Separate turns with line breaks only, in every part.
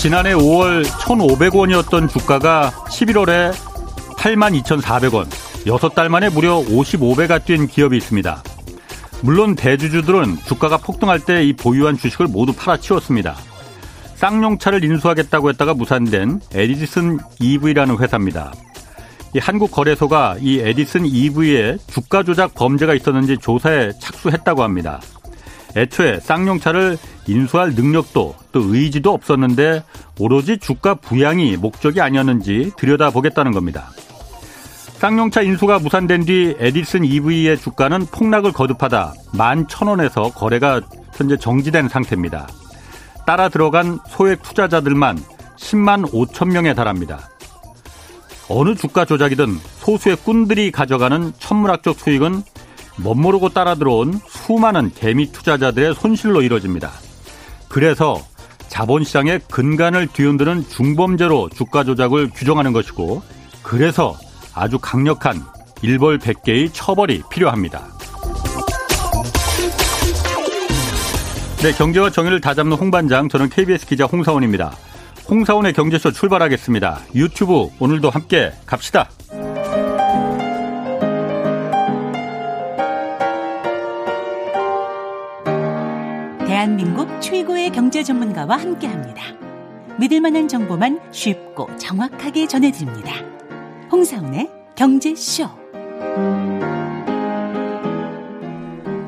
지난해 5월 1,500원이었던 주가가 11월에 82,400원, 6달 만에 무려 55배가 뛴 기업이 있습니다. 물론 대주주들은 주가가 폭등할 때 이 보유한 주식을 모두 팔아치웠습니다. 쌍용차를 인수하겠다고 했다가 무산된 에디슨 EV라는 회사입니다. 이 한국거래소가 이 에디슨 EV에 주가 조작 범죄가 있었는지 조사에 착수했다고 합니다. 애초에 쌍용차를 인수할 능력도 또 의지도 없었는데 오로지 주가 부양이 목적이 아니었는지 들여다보겠다는 겁니다. 쌍용차 인수가 무산된 뒤 에디슨 EV의 주가는 폭락을 거듭하다 11,000원에서 거래가 현재 정지된 상태입니다. 따라 들어간 소액 투자자들만 10만 5천 명에 달합니다. 어느 주가 조작이든 소수의 꾼들이 가져가는 천문학적 수익은 멋모르고 따라 들어온 수많은 개미 투자자들의 손실로 이뤄집니다. 그래서 자본시장의 근간을 뒤흔드는 중범죄로 주가 조작을 규정하는 것이고 그래서 아주 강력한 일벌 100개의 처벌이 필요합니다. 네, 경제와 정의를 다잡는 홍반장, 저는 KBS 기자 홍사원입니다. 홍사원의 경제쇼 출발하겠습니다. 유튜브 오늘도 함께 갑시다.
대한민국 최고의 경제 전문가와 함께 합니다. 믿을 만한 정보만 쉽고 정확하게 전해드립니다. 홍사원의 경제쇼.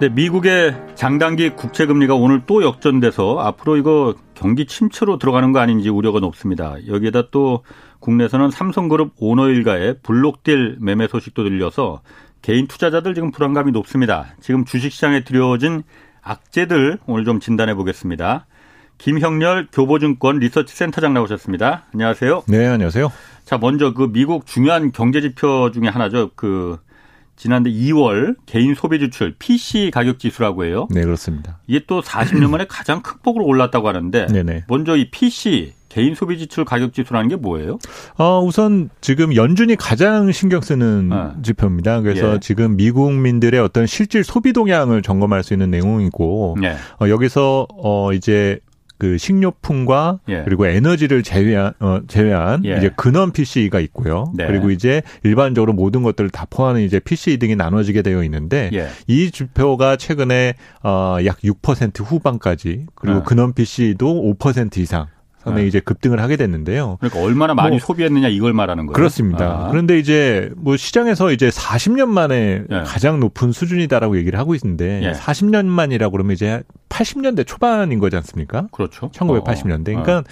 네, 미국의 장단기 국채 금리가 오늘 또 역전돼서 앞으로 이거 경기 침체로 들어가는 거 아닌지 우려가 높습니다. 여기에다 또 국내에서는 삼성그룹 오너 일가의 블록딜 매매 소식도 들려서 개인 투자자들 지금 불안감이 높습니다. 지금 주식시장에 들여진 악재들 오늘 좀 진단해 보겠습니다. 김형렬 교보증권 리서치 센터장 나오셨습니다. 안녕하세요.
네, 안녕하세요.
자, 먼저 그 미국 중요한 경제 지표 중에 하나죠. 그 지난해 2월 개인 소비 지출 PC 가격 지수라고 해요.
네, 그렇습니다.
이게 또 40년 만에 가장 큰 폭으로 올랐다고 하는데 네네. 먼저 이 PC 개인 소비 지출 가격 지수라는 게 뭐예요?
어, 우선 지금 연준이 가장 신경 쓰는 네. 지표입니다. 그래서 예. 지금 미국민들의 어떤 실질 소비 동향을 점검할 수 있는 내용이고 예. 어, 여기서 어 이제 그 식료품과 예. 그리고 에너지를 제외한 어 제외한 예. 이제 근원 PC가 있고요. 네. 그리고 이제 일반적으로 모든 것들을 다 포함하는 이제 PC 등이 나눠지게 되어 있는데 예. 이 지표가 최근에 어약 6% 후반까지 그리고 네. 근원 PC도 5% 이상 상당히 네. 이제 급등을 하게 됐는데요.
그러니까 얼마나 많이 뭐, 소비했느냐 이걸 말하는 거예요.
그렇습니다. 아. 그런데 이제 뭐 시장에서 이제 40년 만에 네. 가장 높은 수준이다라고 얘기를 하고 있는데 네. 40년 만이라고 그러면 이제 80년대 초반인 거지 않습니까?
그렇죠.
1980년대. 그러니까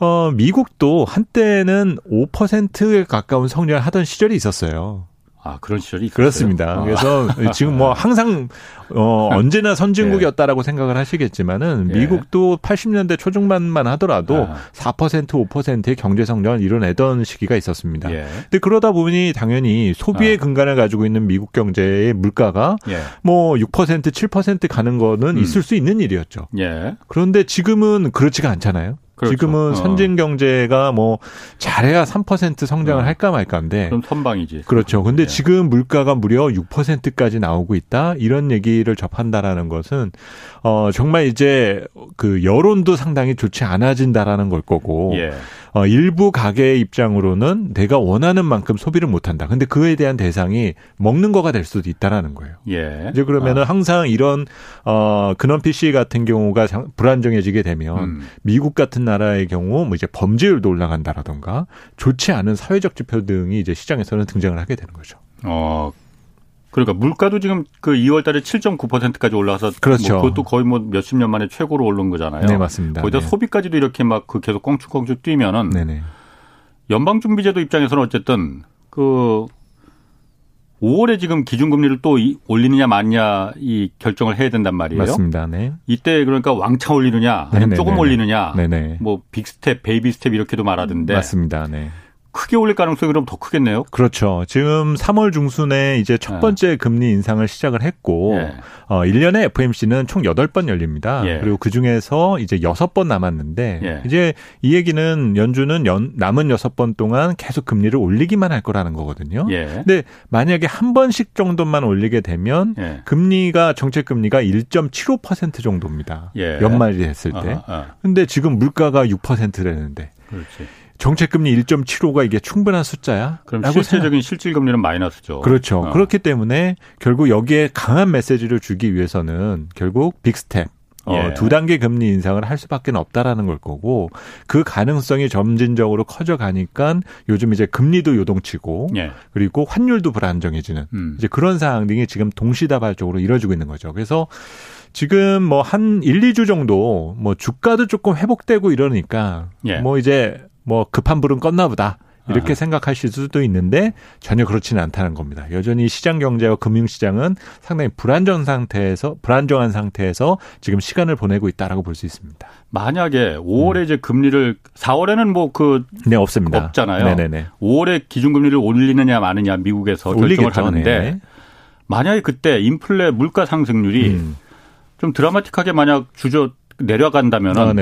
어, 미국도 한때는 5%에 가까운 성장을 하던 시절이 있었어요.
아 그런 시절이 있었어요?
그렇습니다. 아. 그래서 지금 뭐 항상 어 언제나 선진국이었다라고 예. 생각을 하시겠지만은 예. 미국도 80년대 초중반만 하더라도 아. 4% 5%의 경제 성장을 이뤄내던 시기가 있었습니다. 예. 근데 그러다 보니 당연히 소비의 아. 근간을 가지고 있는 미국 경제의 물가가 예. 뭐6% 7% 가는 거는 음. 있을 수 있는 일이었죠. 예. 그런데 지금은 그렇지가 않잖아요. 그렇죠. 지금은 어. 선진 경제가 뭐 잘해야 3% 성장을 어. 할까 말까인데
그럼 선방이지.
그렇죠. 근데 예. 지금 물가가 무려 6%까지 나오고 있다. 이런 얘기를 접한다라는 것은 어 정말 이제 그 여론도 상당히 좋지 않아진다라는 걸 거고 예. 어 일부 가게의 입장으로는 내가 원하는 만큼 소비를 못 한다. 근데 그에 대한 대상이 먹는 거가 될 수도 있다라는 거예요. 예. 이제 그러면은 아. 항상 이런 어 근원 PC 같은 경우가 불안정해지게 되면 음. 미국 같은 나라의 경우 뭐 이제 범죄율도 올라간다라던가 좋지 않은 사회적 지표 등이 이제 시장에서는 등장을 하게 되는 거죠.
어. 그러니까 물가도 지금 그 2월 달에 7.9%까지 올라서 뭐 그렇죠. 뭐 그것도 거의 뭐 몇십 년 만에 최고로 오른 거잖아요.
네, 맞습니다.
거기다
네.
소비까지도 이렇게 막 그 계속 껑충껑충 뛰면은 네네. 연방준비제도 입장에서는 어쨌든 그 5월에 지금 기준금리를 또 올리느냐 마느냐 이 결정을 해야 된단 말이에요.
맞습니다. 네.
이때 그러니까 왕창 올리느냐 아니면 네네네. 조금 올리느냐 네네. 뭐 big step, baby step 이렇게도 말하던데.
맞습니다. 네.
크게 올릴 가능성이 그럼 더 크겠네요.
그렇죠. 지금 3월 중순에 이제 첫 네. 번째 네. 금리 인상을 시작을 했고 예. 어 1년에 FOMC는 총 8번 열립니다. 예. 그리고 그중에서 이제 6번 남았는데 예. 이제 이 얘기는 연준은 연, 남은 6번 동안 계속 금리를 올리기만 할 거라는 거거든요. 예. 근데 만약에 한 번씩 정도만 올리게 되면 예. 금리가 정책 금리가 1.75% 정도입니다. 예. 연말이 됐을 때. 아, 아. 근데 지금 물가가 6%라는데. 그렇지. 정책금리 1.75가 이게 충분한 숫자야?
그럼 실질적인 실질금리는 마이너스죠.
그렇죠. 어. 그렇기 때문에 결국 여기에 강한 메시지를 주기 위해서는 결국 big step, 어, 예. 두 단계 금리 인상을 할 수밖에 없다라는 걸 거고 그 가능성이 점진적으로 커져 가니까 요즘 이제 금리도 요동치고 예. 그리고 환율도 불안정해지는 음. 이제 그런 상황들이 지금 동시다발적으로 이뤄지고 있는 거죠. 그래서 지금 뭐 한 1, 2주 정도 뭐 주가도 조금 회복되고 이러니까 예. 뭐 이제 뭐 급한 불은 껐나 보다. 이렇게 아하. 생각하실 수도 있는데 전혀 그렇지는 않다는 겁니다. 여전히 시장 경제와 금융 시장은 상당히 불안정 상태에서 불안정한 상태에서 지금 시간을 보내고 있다라고 볼 수 있습니다.
만약에 5월에 음. 이제 금리를 4월에는 뭐그
네, 없습니다.
없잖아요. 네네네. 5월에 기준 금리를 올리느냐 마느냐 미국에서 올리겠죠. 결정을 하는데 네네. 만약에 그때 인플레 물가 상승률이 음. 좀 드라마틱하게 만약 주저 내려간다면 아,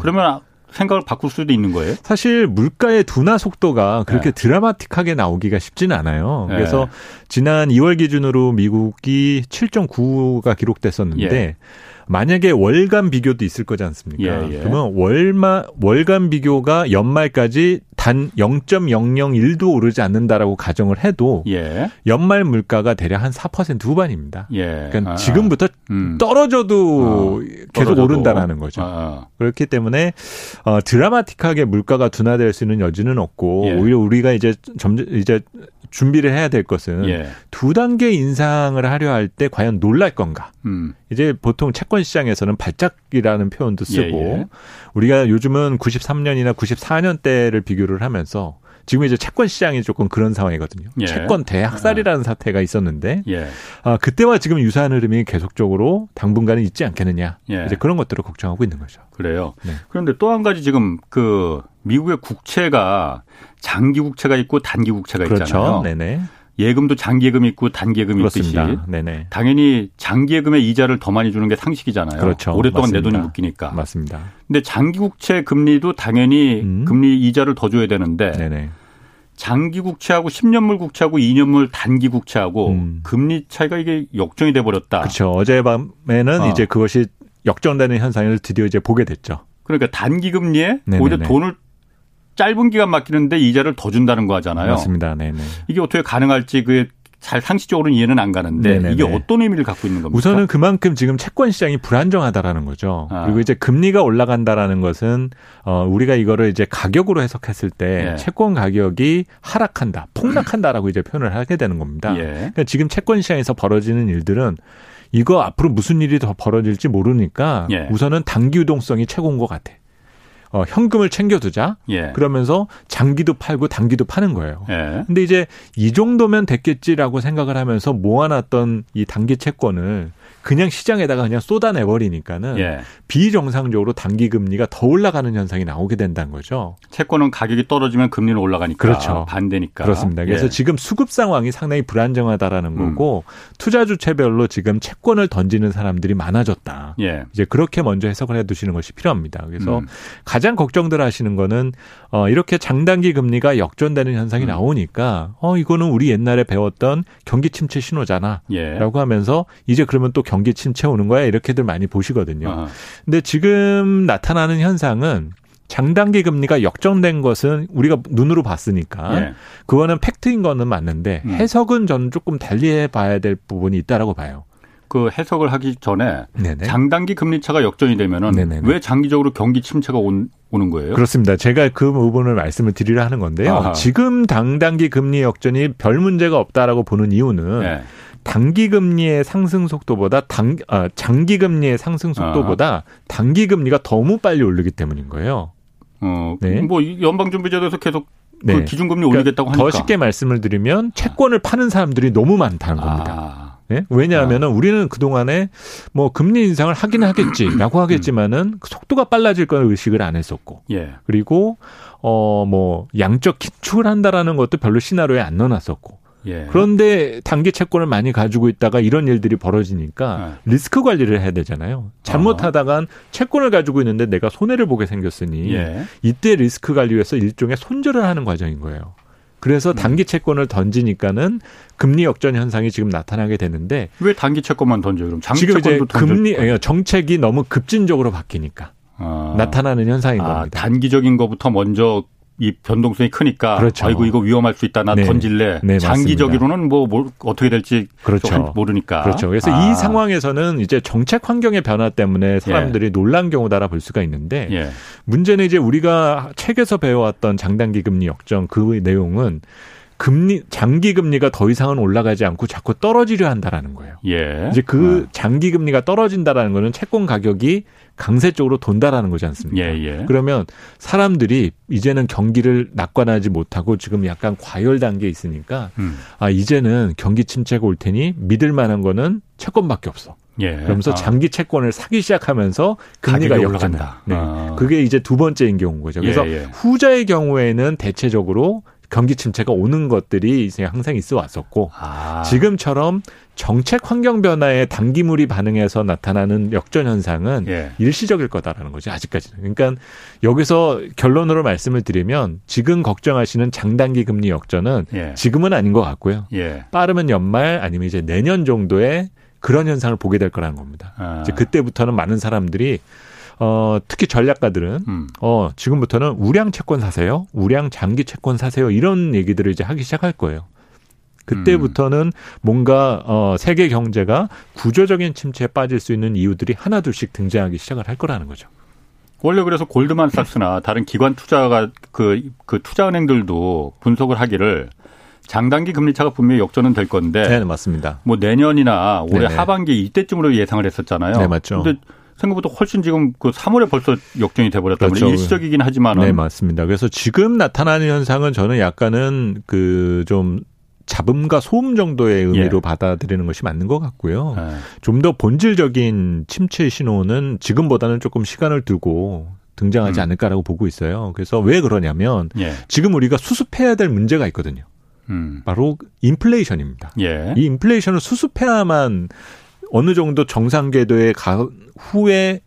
그러면 생각을 바꿀 수도 있는 거예요?
사실 물가의 둔화 속도가 그렇게 네. 드라마틱하게 나오기가 쉽지는 않아요. 네. 그래서 지난 2월 기준으로 미국이 7.9가 기록됐었는데 예. 만약에 월간 비교도 있을 거지 않습니까? 예, 예. 그러면 월마 월간 비교가 연말까지 단 0.001도 오르지 않는다라고 가정을 해도 예. 연말 물가가 대략 한 4% 후반입니다. 예. 그러니까 아, 지금부터 음. 떨어져도 어, 계속 떨어져도. 오른다라는 거죠. 아, 아. 그렇기 때문에 어, 드라마틱하게 물가가 둔화될 수 있는 여지는 없고 예. 오히려 우리가 이제 점점 이제 준비를 해야 될 것은 예. 두 단계 인상을 하려 할 때 과연 놀랄 건가? 음. 이제 보통 채권 시장에서는 발작이라는 표현도 쓰고 예, 예. 우리가 요즘은 93년이나 94년 때를 비교를 하면서 지금 이제 채권 시장이 조금 그런 상황이거든요. 예. 채권 대학살이라는 아. 사태가 있었는데 예. 아, 그때와 지금 유사한 흐름이 계속적으로 당분간은 있지 않겠느냐. 예. 이제 그런 것들을 걱정하고 있는 거죠.
그래요. 네. 그런데 또 한 가지 지금 그 미국의 국채가 장기 국채가 있고 단기 국채가 그렇죠. 있잖아요. 네네. 예금도 장기예금 있고 단기예금이 있듯이 네네. 당연히 장기예금의 이자를 더 많이 주는 게 상식이잖아요. 그렇죠. 오랫동안 맞습니다. 내 돈이 묶이니까.
맞습니다.
근데 장기국채 금리도 당연히 음. 금리 이자를 더 줘야 되는데 네네. 장기 국채하고 10년물 국채하고 2년물 단기 국채하고 음. 금리 차이가 이게 역전이 돼 버렸다.
그렇죠. 어젯밤에는 어. 이제 그것이 역전되는 현상을 드디어 이제 보게 됐죠.
그러니까 단기 금리에 오히려 돈을 짧은 기간 맡기는데 이자를 더 준다는 거 하잖아요.
맞습니다. 네네.
이게 어떻게 가능할지 그게 잘 상식적으로는 이해는 안 가는데 네네네. 이게 어떤 의미를 갖고 있는 겁니까?
우선은 그만큼 지금 채권 시장이 불안정하다라는 거죠. 아. 그리고 이제 금리가 올라간다라는 것은 어 우리가 이거를 이제 가격으로 해석했을 때 예. 채권 가격이 하락한다, 폭락한다라고 이제 표현을 하게 되는 겁니다. 예. 그러니까 지금 채권 시장에서 벌어지는 일들은 이거 앞으로 무슨 일이 더 벌어질지 모르니까 예. 우선은 단기 유동성이 최고인 것 같아. 어, 현금을 챙겨두자. 예. 그러면서 장기도 팔고 단기도 파는 거예요. 예. 근데 이제 이 정도면 됐겠지라고 생각을 하면서 모아놨던 이 단기 채권을 그냥 시장에다가 그냥 쏟아내 버리니까는 예. 비정상적으로 단기 금리가 더 올라가는 현상이 나오게 된다는 거죠.
채권은 가격이 떨어지면 금리는 올라가니까 그렇죠. 반대니까.
그렇습니다. 그래서 예. 지금 수급 상황이 상당히 불안정하다라는 음. 거고 투자 주체별로 지금 채권을 던지는 사람들이 많아졌다. 예. 이제 그렇게 먼저 해석을 해 두시는 것이 필요합니다. 그래서 음. 가장 걱정들 하시는 거는 어 이렇게 장단기 금리가 역전되는 현상이 음. 나오니까 어 이거는 우리 옛날에 배웠던 경기 침체 신호잖아라고 예. 하면서 이제 그러면 또 경기 침체 오는 거야 이렇게들 많이 보시거든요. 아하. 근데 지금 나타나는 현상은 장단기 금리가 역전된 것은 우리가 눈으로 봤으니까 예. 그거는 팩트인 거는 맞는데 음. 해석은 저는 조금 달리해 봐야 될 부분이 있다라고 봐요.
그 해석을 하기 전에 네네. 장단기 금리 차가 역전이 되면은 네네네. 왜 장기적으로 경기 침체가 온, 오는 거예요?
그렇습니다. 제가 그 부분을 말씀을 드리려 하는 건데요. 아하. 지금 장단기 금리 역전이 별 문제가 없다라고 보는 이유는 네. 단기 금리의 상승 속도보다 당, 아, 장기 금리의 상승 속도보다 아. 단기 금리가 너무 빨리 오르기 때문인 거예요.
어, 네. 뭐 연방준비제도에서 계속 그 네. 그 기준금리 그러니까 올리겠다고 하니까
더 쉽게 말씀을 드리면 채권을 파는 사람들이 너무 많다는 겁니다. 아. 예? 왜냐하면은 아. 우리는 그동안에 뭐 금리 인상을 하긴 하겠지라고 하겠지만은 속도가 빨라질 거는 의식을 안 했었고. 예. 그리고 어 뭐 양적 기축을 한다라는 것도 별로 시나리오에 안 넣어놨었고. 예. 그런데 단기 채권을 많이 가지고 있다가 이런 일들이 벌어지니까 예. 리스크 관리를 해야 되잖아요. 잘못하다간 채권을 가지고 있는데 내가 손해를 보게 생겼으니 예. 이때 리스크 관리 위해서 일종의 손절을 하는 과정인 거예요. 그래서 음. 단기 채권을 던지니까는 금리 역전 현상이 지금 나타나게 되는데
왜 단기 채권만 던져요? 그럼 장기
지금 이제 금리 정책이 너무 급진적으로 바뀌니까 아. 나타나는 현상인 아, 겁니다.
단기적인 것부터 먼저 이 변동성이 크니까 그렇죠. 아이고 이거 위험할 수 있다 나 네. 던질래 네, 장기적으로는 뭐, 뭐 어떻게 될지 그렇죠. 모르니까
그렇죠 그래서 아. 이 상황에서는 이제 정책 환경의 변화 때문에 사람들이 예. 놀란 경우다라 볼 수가 있는데 예. 문제는 이제 우리가 책에서 배워왔던 장단기 금리 역정 그 내용은 금리 장기 금리가 더 이상은 올라가지 않고 자꾸 떨어지려 한다라는 거예요. 예. 이제 그 아. 장기 금리가 떨어진다라는 거는 채권 가격이 강세 쪽으로 돈다라는 거지 않습니까? 예, 예. 그러면 사람들이 이제는 경기를 낙관하지 못하고 지금 약간 과열 단계에 있으니까 음. 아 이제는 경기 침체가 올 테니 믿을 만한 거는 채권밖에 없어. 예. 그러면서 아. 장기 채권을 사기 시작하면서 금리가 올라간다. 네. 아. 그게 이제 두 번째인 경우인 거죠. 그래서 예, 예. 후자의 경우에는 대체적으로 경기 침체가 오는 것들이 이제 항상 있어 왔었고 아. 지금처럼 정책 환경 변화에 단기물이 반응해서 나타나는 역전 현상은 예. 일시적일 거다라는 거죠 아직까지는. 그러니까 여기서 결론으로 말씀을 드리면 지금 걱정하시는 장단기 금리 역전은 예. 지금은 아닌 것 같고요. 예. 빠르면 연말 아니면 이제 내년 정도에 그런 현상을 보게 될 거라는 겁니다. 아. 이제 그때부터는 많은 사람들이 어, 특히 전략가들은 음. 어, 지금부터는 우량 채권 사세요. 우량 장기 채권 사세요. 이런 얘기들을 이제 하기 시작할 거예요. 그때부터는 음. 뭔가 어 세계 경제가 구조적인 침체에 빠질 수 있는 이유들이 하나둘씩 등장하기 시작을 할 거라는 거죠.
원래 그래서 골드만삭스나 다른 기관 투자가 그, 그 투자은행들도 분석을 하기를 장단기 금리 차가 분명히 역전은 될 건데.
네, 맞습니다.
뭐 내년이나 올해 네네. 하반기 이때쯤으로 예상을 했었잖아요. 네, 맞죠. 근데 생각보다 훨씬 지금 그 3월에 벌써 역전이 돼버렸다. 그렇죠. 일시적이긴 하지만
네 맞습니다. 그래서 지금 나타나는 현상은 저는 약간은 그좀 잡음과 소음 정도의 의미로 예. 받아들이는 것이 맞는 것 같고요. 예. 좀더 본질적인 침체 신호는 지금보다는 조금 시간을 두고 등장하지 음. 않을까라고 보고 있어요. 그래서 왜 그러냐면 예. 지금 우리가 수습해야 될 문제가 있거든요. 음. 바로 인플레이션입니다. 예. 이 인플레이션을 수습해야만 어느 정도 정상 궤도에 가 후에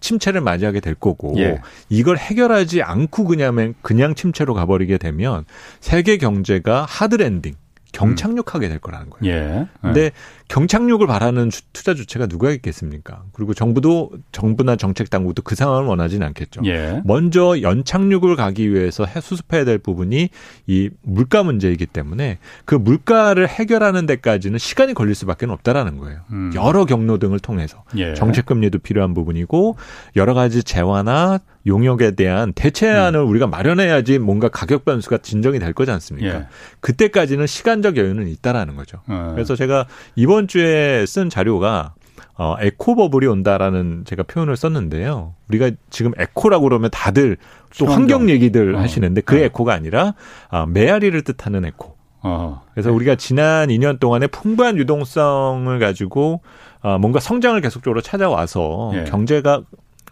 침체를 맞이하게 될 거고 예. 이걸 해결하지 않고 그냥 그냥 침체로 가버리게 되면 세계 경제가 하드랜딩 경착륙하게 될 거라는 거예요. 예. 근데 경착륙을 바라는 투자 주체가 누가 있겠습니까? 그리고 정부도 정부나 정책 당국도 그 상황을 원하지는 않겠죠. 예. 먼저 연착륙을 가기 위해서 수습해야 될 부분이 이 물가 문제이기 때문에 그 물가를 해결하는 데까지는 시간이 걸릴 수밖에 없다라는 거예요. 음. 여러 경로 등을 통해서 예. 정책 금리도 필요한 부분이고 여러 가지 재화나 용역에 대한 대체안을 음. 우리가 마련해야지 뭔가 가격 변수가 진정이 될 거지 않습니까? 예. 그때까지는 시간적 여유는 있다라는 거죠. 어. 그래서 제가 이번 주에 쓴 자료가 어, 에코 버블이 온다라는 제가 표현을 썼는데요. 우리가 지금 에코라고 그러면 다들 또 환경 얘기들 어. 하시는데 그 네. 에코가 아니라 아, 메아리를 뜻하는 에코. 어. 그래서 네. 우리가 지난 2년 동안에 풍부한 유동성을 가지고 어, 뭔가 성장을 계속적으로 찾아와서 네. 경제가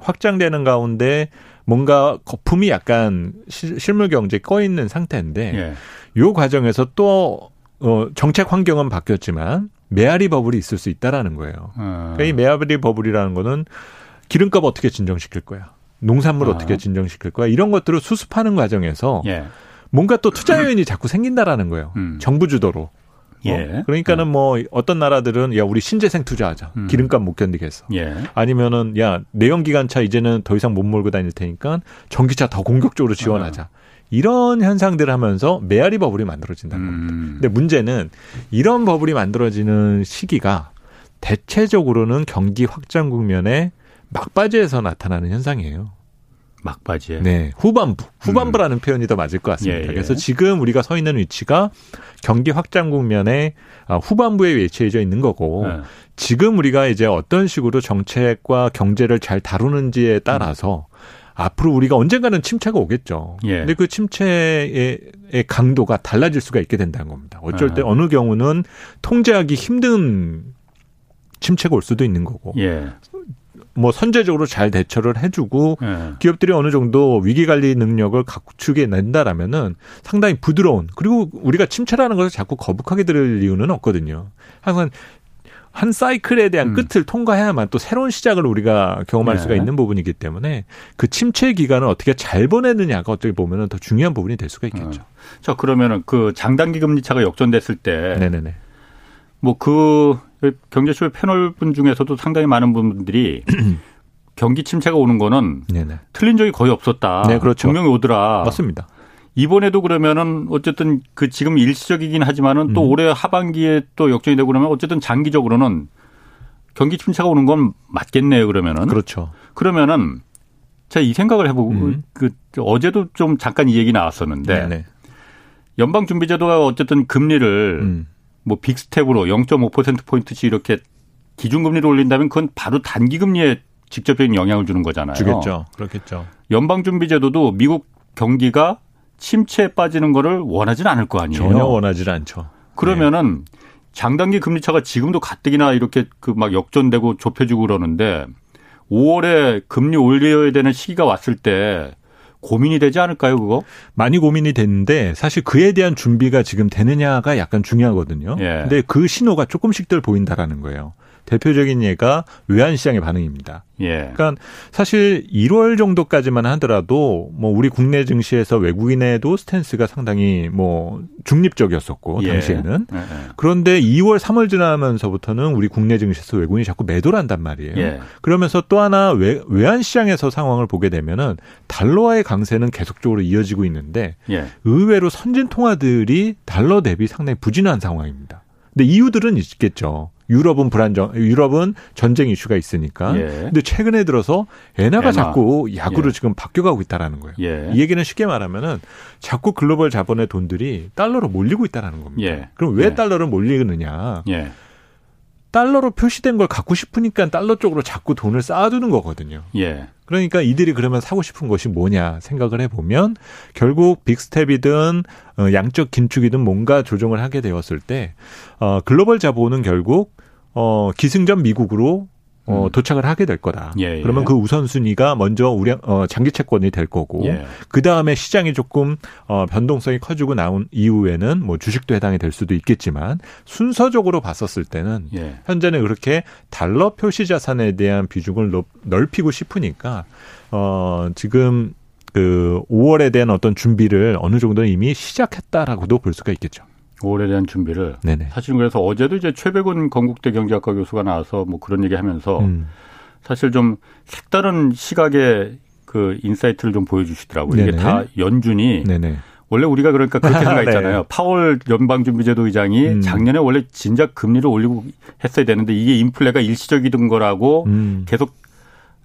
확장되는 가운데 뭔가 거품이 약간 실물 경제에 꺼 있는 상태인데 예. 요 과정에서 또 어, 정책 환경은 바뀌었지만 메아리 버블이 있을 수 있다라는 거예요. 아. 그러니까 이 메아리 버블이라는 거는 기름값 어떻게 진정시킬 거야? 농산물 아. 어떻게 진정시킬 거야? 이런 것들을 수습하는 과정에서 예. 뭔가 또 투자 요인이 자꾸 생긴다라는 거예요. 음. 정부 주도로. 예. 어, 그러니까는 음. 뭐 어떤 나라들은 야 우리 신재생 투자하자 음. 기름값 못 견디겠어 예. 아니면은 야 내연 기관차 이제는 더 이상 못 몰고 다닐 테니까 전기차 더 공격적으로 지원하자 아. 이런 현상들을 하면서 메아리 버블이 만들어진다는 음. 겁니다. 근데 문제는 이런 버블이 만들어지는 시기가 대체적으로는 경기 확장 국면에 막바지에서 나타나는 현상이에요.
막바지에.
네. 후반부. 후반부라는 음. 표현이 더 맞을 것 같습니다. 예, 예. 그래서 지금 우리가 서 있는 위치가 경기 확장 국면에 아, 후반부에 위치해져 있는 거고 예. 지금 우리가 이제 어떤 식으로 정책과 경제를 잘 다루는지에 따라서 앞으로 우리가 언젠가는 침체가 오겠죠. 예. 근데 그 침체의 강도가 달라질 수가 있게 된다는 겁니다. 어쩔 때 아. 어느 경우는 통제하기 힘든 침체가 올 수도 있는 거고.
예.
뭐 선제적으로 잘 대처를 해주고 예. 기업들이 어느 정도 위기 관리 능력을 갖추게 낸다라면은 상당히 부드러운 그리고 우리가 침체라는 것을 자꾸 거북하게 들을 이유는 없거든요. 항상 한 사이클에 대한 음. 끝을 통과해야만 또 새로운 시작을 우리가 경험할 네. 수가 있는 부분이기 때문에 그 침체 기간을 어떻게 잘 보내느냐가 어떻게 보면 더 중요한 부분이 될 수가 있겠죠. 어.
자 그러면은 그 장단기 금리 차가 역전됐을 때, 네네네. 뭐그 경제쇼 패널 분 중에서도 상당히 많은 분들이 경기 침체가 오는 거는 네네. 틀린 적이 거의 없었다. 네, 그렇죠. 분명히 오더라.
맞습니다.
이번에도 그러면은 어쨌든 그 지금 일시적이긴 하지만은 또 음. 올해 하반기에 또 역전이 되고 그러면 어쨌든 장기적으로는 경기 침체가 오는 건 맞겠네요 그러면은.
그렇죠.
그러면은 제가 이 생각을 해보고 음. 그 어제도 좀 잠깐 이 얘기 나왔었는데 네네. 연방준비제도가 어쨌든 금리를 음. 뭐 big step으로 0.5% 포인트씩 이렇게 기준금리를 올린다면 그건 바로 단기금리에 직접적인 영향을 주는 거잖아요.
주겠죠. 그렇겠죠.
연방준비제도도 미국 경기가 침체에 빠지는 거를 원하지는 않을 거 아니에요.
전혀 원하지 않죠.
그러면은 네. 장단기 금리 차가 지금도 가뜩이나 이렇게 그 막 역전되고 좁혀지고 그러는데 5월에 금리 올려야 되는 시기가 왔을 때 고민이 되지 않을까요, 그거?
많이 고민이 됐는데 사실 그에 대한 준비가 지금 되느냐가 약간 중요하거든요. 예. 근데 그 신호가 조금씩들 보인다라는 거예요. 대표적인 예가 외환시장의 반응입니다. 예. 그러니까 사실 1월 정도까지만 하더라도 뭐 우리 국내 증시에서 외국인의도 스탠스가 상당히 뭐 중립적이었었고 예. 당시에는 예. 예. 그런데 2월 3월 지나면서부터는 우리 국내 증시에서 외국인이 자꾸 매도를 한단 말이에요. 예. 그러면서 또 하나 외, 외환 시장에서 상황을 보게 되면은 달러와의 강세는 계속적으로 이어지고 있는데 예. 의외로 선진 통화들이 달러 대비 상당히 부진한 상황입니다. 근데 이유들은 있겠죠. 유럽은 불안정, 유럽은 전쟁 이슈가 있으니까. 예. 근데 최근에 들어서 엔화가 엔화. 자꾸 약으로 예. 지금 바뀌어가고 있다라는 거예요. 예. 이 얘기는 쉽게 말하면은 자꾸 글로벌 자본의 돈들이 달러로 몰리고 있다라는 겁니다. 예. 그럼 왜 예. 달러로 몰리느냐? 예. 달러로 표시된 걸 갖고 싶으니까 달러 쪽으로 자꾸 돈을 쌓아두는 거거든요. 예. 그러니까 이들이 그러면 사고 싶은 것이 뭐냐 생각을 해보면 결국 빅스텝이든 어, 양적 긴축이든 뭔가 조정을 하게 되었을 때 어, 글로벌 자본은 결국 어, 기승전 미국으로 어, 음. 도착을 하게 될 거다. 예, 예. 그러면 그 우선순위가 먼저 우량, 어, 장기 채권이 될 거고, 예. 그 다음에 시장이 조금, 어, 변동성이 커지고 나온 이후에는 뭐 주식도 해당이 될 수도 있겠지만, 순서적으로 봤었을 때는, 예. 현재는 그렇게 달러 표시 자산에 대한 비중을 넓, 넓히고 싶으니까, 어, 지금 그 5월에 대한 어떤 준비를 어느 정도 이미 시작했다라고도 볼 수가 있겠죠.
5월에 대한 준비를 네네. 사실은 그래서 어제도 이제 최배근 건국대 경제학과 교수가 나와서 뭐 그런 얘기 하면서 음. 사실 좀 색다른 시각의 그 insight를 좀 보여주시더라고요. 네네. 이게 다 연준이 네네. 원래 우리가 그러니까 그렇게 생각했잖아요. 네. 파월 연방준비제도 의장이 음. 작년에 원래 진작 금리를 올리고 했어야 되는데 이게 인플레가 일시적인 거라고 음. 계속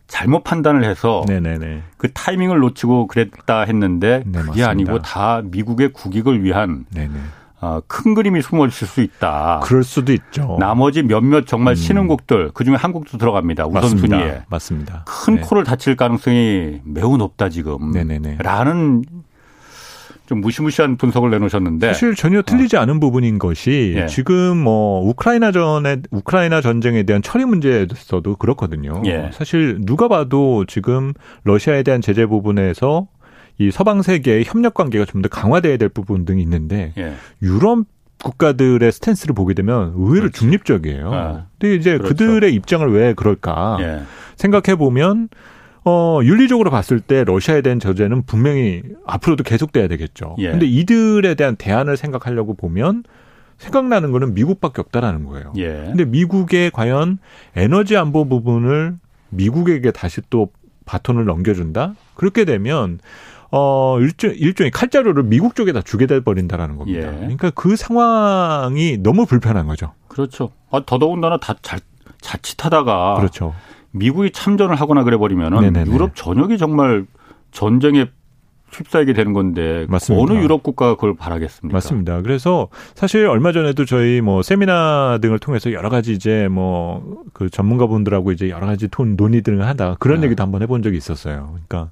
잘못 판단을 해서 네네네. 그 타이밍을 놓치고 그랬다 했는데 네, 그게 맞습니다. 아니고 다 미국의 국익을 위한 네네. 어, 큰 그림이 숨어 있을 수 있다.
그럴 수도 있죠.
나머지 몇몇 정말 음. 신흥국들 그중에 한국도 들어갑니다. 우선순위에.
맞습니다. 맞습니다.
큰 네. 코를 다칠 가능성이 매우 높다 지금. 네네네. 라는 좀 무시무시한 분석을 내놓으셨는데
사실 전혀 틀리지 어. 않은 부분인 것이 예. 지금 뭐 우크라이나 전에 우크라이나 전쟁에 대한 처리 문제에서도 그렇거든요. 예. 사실 누가 봐도 지금 러시아에 대한 제재 부분에서 이 서방 세계의 협력 관계가 좀 더 강화돼야 될 부분 등이 있는데 예. 유럽 국가들의 스탠스를 보게 되면 의외로 그렇지. 중립적이에요. 아, 근데 이제 그렇죠. 그들의 입장을 왜 그럴까 예. 생각해 보면 어 윤리적으로 봤을 때 러시아에 대한 저제는 분명히 앞으로도 계속돼야 되겠죠. 예. 근데 이들에 대한 대안을 생각하려고 보면 생각나는 거는 미국밖에 없다라는 거예요. 예. 근데 미국의 과연 에너지 안보 부분을 미국에게 다시 또 바톤을 넘겨준다? 그렇게 되면 어, 일종, 일종의 칼자루를 미국 쪽에다 주게 돼 버린다라는 겁니다. 예. 그러니까 그 상황이 너무 불편한 거죠.
그렇죠. 아, 더더군다나 다 자, 자칫하다가
그렇죠.
미국이 참전을 하거나 그래 버리면은 유럽 전역이 정말 전쟁에 휩싸이게 되는 건데 맞습니다. 어느 유럽 국가가 그걸 바라겠습니까?
맞습니다. 그래서 사실 얼마 전에도 저희 뭐 세미나 등을 통해서 여러 가지 이제 뭐 그 전문가분들하고 이제 여러 가지 톤 논의 등을 하다 그런 네. 얘기도 한번 해본 적이 있었어요. 그러니까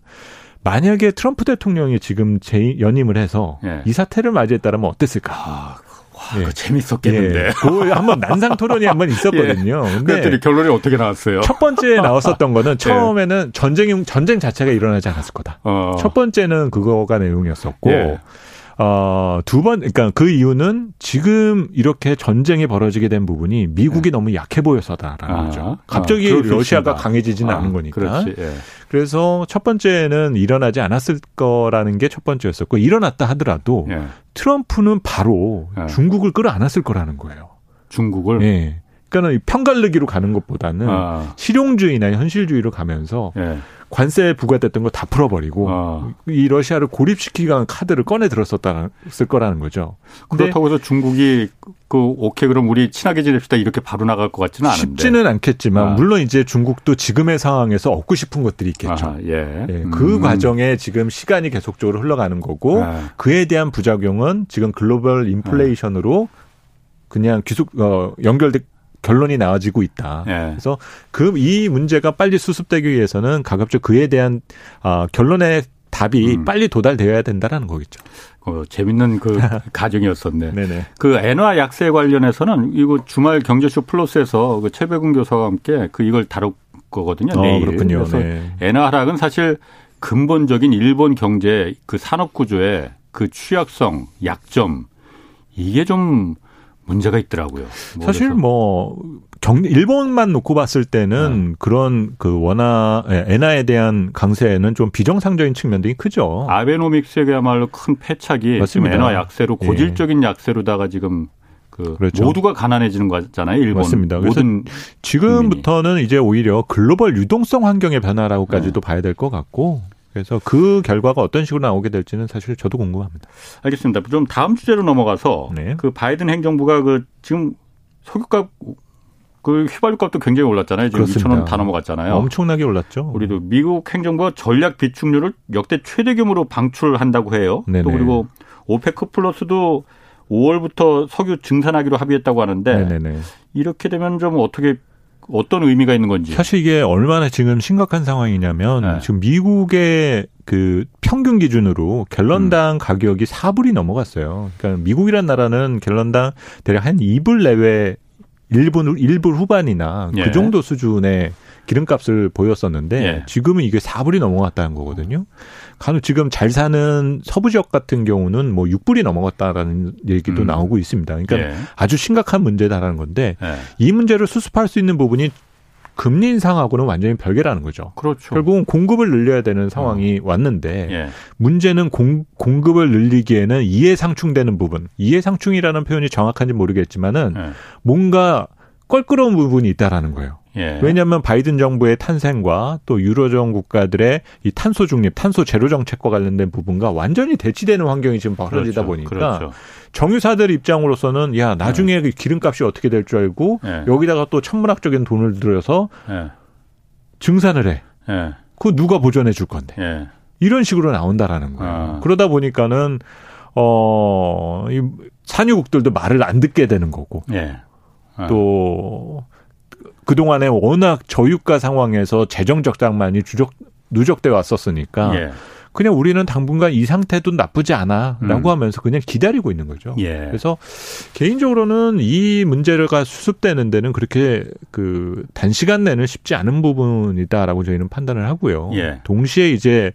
만약에 트럼프 대통령이 지금 재 연임을 해서 예. 이 사태를 맞이했다면 어땠을까? 아,
아, 예. 재밌었겠는데. 예.
그 한번 난상 토론이 한번 있었거든요.
예. 그랬더니 결론이 어떻게 나왔어요?
첫 번째 나왔었던 거는 예. 처음에는 전쟁 전쟁 자체가 일어나지 않았을 거다. 어. 첫 번째는 그거가 내용이었었고 예. 어, 두 번, 그러니까 그 이유는 지금 이렇게 전쟁이 벌어지게 된 부분이 미국이 네. 너무 약해 보여서다라는 아, 거죠. 갑자기 아, 러시아가 강해지지는 아, 않은 거니까. 그렇지, 예. 그래서 첫 번째는 일어나지 않았을 거라는 게 첫 번째였었고 일어났다 하더라도 예. 트럼프는 바로 예. 중국을 끌어안았을 거라는 거예요.
중국을?
예. 그러니까는 편갈르기로 가는 것보다는 아. 실용주의나 현실주의로 가면서 예. 관세 부과됐던 거 다 풀어버리고 아. 이 러시아를 고립시키기 카드를 꺼내 들었었을 거라는 거죠.
그렇다고 해서 중국이 그 오케이 그럼 우리 친하게 지냅시다 이렇게 바로 나갈 것 같지는 않은데
쉽지는 않겠지만 아. 물론 이제 중국도 지금의 상황에서 얻고 싶은 것들이 있겠죠. 아, 예. 예. 그 음. 과정에 지금 시간이 계속적으로 흘러가는 거고 아. 그에 대한 부작용은 지금 글로벌 인플레이션으로 그냥 기속 어 연결돼 결론이 나와지고 있다. 예. 그래서 그 이 문제가 빨리 수습되기 위해서는 가급적 그에 대한 아, 결론의 답이 음. 빨리 도달되어야 된다라는 거겠죠.
어, 재밌는 그 가정이었었네. 네네. 그 엔화 약세 관련해서는 이거 주말 경제쇼 플러스에서 그 최백운 교수와 함께 그 이걸 다룰 거거든요. 어. 그렇군요. 그래서 네. 엔화 하락은 사실 근본적인 일본 경제 그 산업 구조의 그 취약성, 약점 이게 좀 문제가 있더라고요.
뭐 사실 뭐 경, 일본만 놓고 봤을 때는 네. 그런 그 원화 예, 엔화에 대한 강세는 좀 비정상적인 측면들이 크죠.
아베노믹스에야말로 큰 패착이 맞습니다. 지금 엔화 약세로 예. 고질적인 예. 약세로다가 지금 그 그렇죠. 모두가 가난해지는 거잖아요. 일본
맞습니다. 모든 지금부터는 국민이. 이제 오히려 글로벌 유동성 환경의 변화라고까지도 네. 봐야 될 것 같고 그래서 그 결과가 어떤 식으로 나오게 될지는 사실 저도 궁금합니다.
알겠습니다. 좀 다음 주제로 넘어가서 네. 그 바이든 행정부가 그 지금 석유값 그 휘발유값도 굉장히 올랐잖아요. 지금 2천 원 다 넘어갔잖아요.
엄청나게 올랐죠.
우리도 미국 행정부가 전략 비축률을 역대 최대 규모로 방출한다고 해요. 네네. 또 그리고 오페크 플러스도 5월부터 석유 증산하기로 합의했다고 하는데 네네네. 이렇게 되면 좀 어떻게 어떤 의미가 있는 건지.
사실 이게 얼마나 지금 심각한 상황이냐면 네. 지금 미국의 그 평균 기준으로 갤런당 음. 가격이 4불이 넘어갔어요. 그러니까 미국이란 나라는 갤런당 대략 한 2불 내외 1불 1불 후반이나 그 예. 그 정도 수준의 기름값을 보였었는데 예. 지금은 이게 4불이 넘어갔다는 거거든요. 간혹 지금 잘 사는 서부 지역 같은 경우는 뭐 6불이 넘어갔다라는 얘기도 음. 나오고 있습니다. 그러니까 예. 아주 심각한 문제다라는 건데 예. 이 문제를 수습할 수 있는 부분이 금리 인상하고는 완전히 별개라는 거죠.
그렇죠.
결국은 공급을 늘려야 되는 상황이 어. 왔는데 예. 문제는 공, 공급을 늘리기에는 이해상충되는 부분, 이해상충이라는 표현이 정확한지 모르겠지만은 예. 뭔가 껄끄러운 부분이 있다라는 거예요. 예. 왜냐하면 바이든 정부의 탄생과 또 유로존 국가들의 이 탄소 중립, 탄소 제로 정책과 관련된 부분과 완전히 대치되는 환경이 지금 벌어지다 그렇죠. 보니까 그렇죠. 정유사들 입장으로서는 야 나중에 네. 기름값이 어떻게 될 줄 알고 네. 여기다가 또 천문학적인 돈을 들여서 네. 증산을 해. 네. 그 누가 보전해 줄 건데. 네. 이런 식으로 나온다라는 거예요. 아. 그러다 보니까는 어 이 산유국들도 말을 안 듣게 되는 거고. 예. 아. 또 그동안에 워낙 저유가 상황에서 재정 적장만이 주적 누적돼 왔었으니까 예. 그냥 우리는 당분간 이 상태도 나쁘지 않아라고 음. 하면서 그냥 기다리고 있는 거죠. 예. 그래서 개인적으로는 이 문제가 수습되는 데는 그렇게 그 단시간 내는 쉽지 않은 부분이다라고 저희는 판단을 하고요. 예. 동시에 이제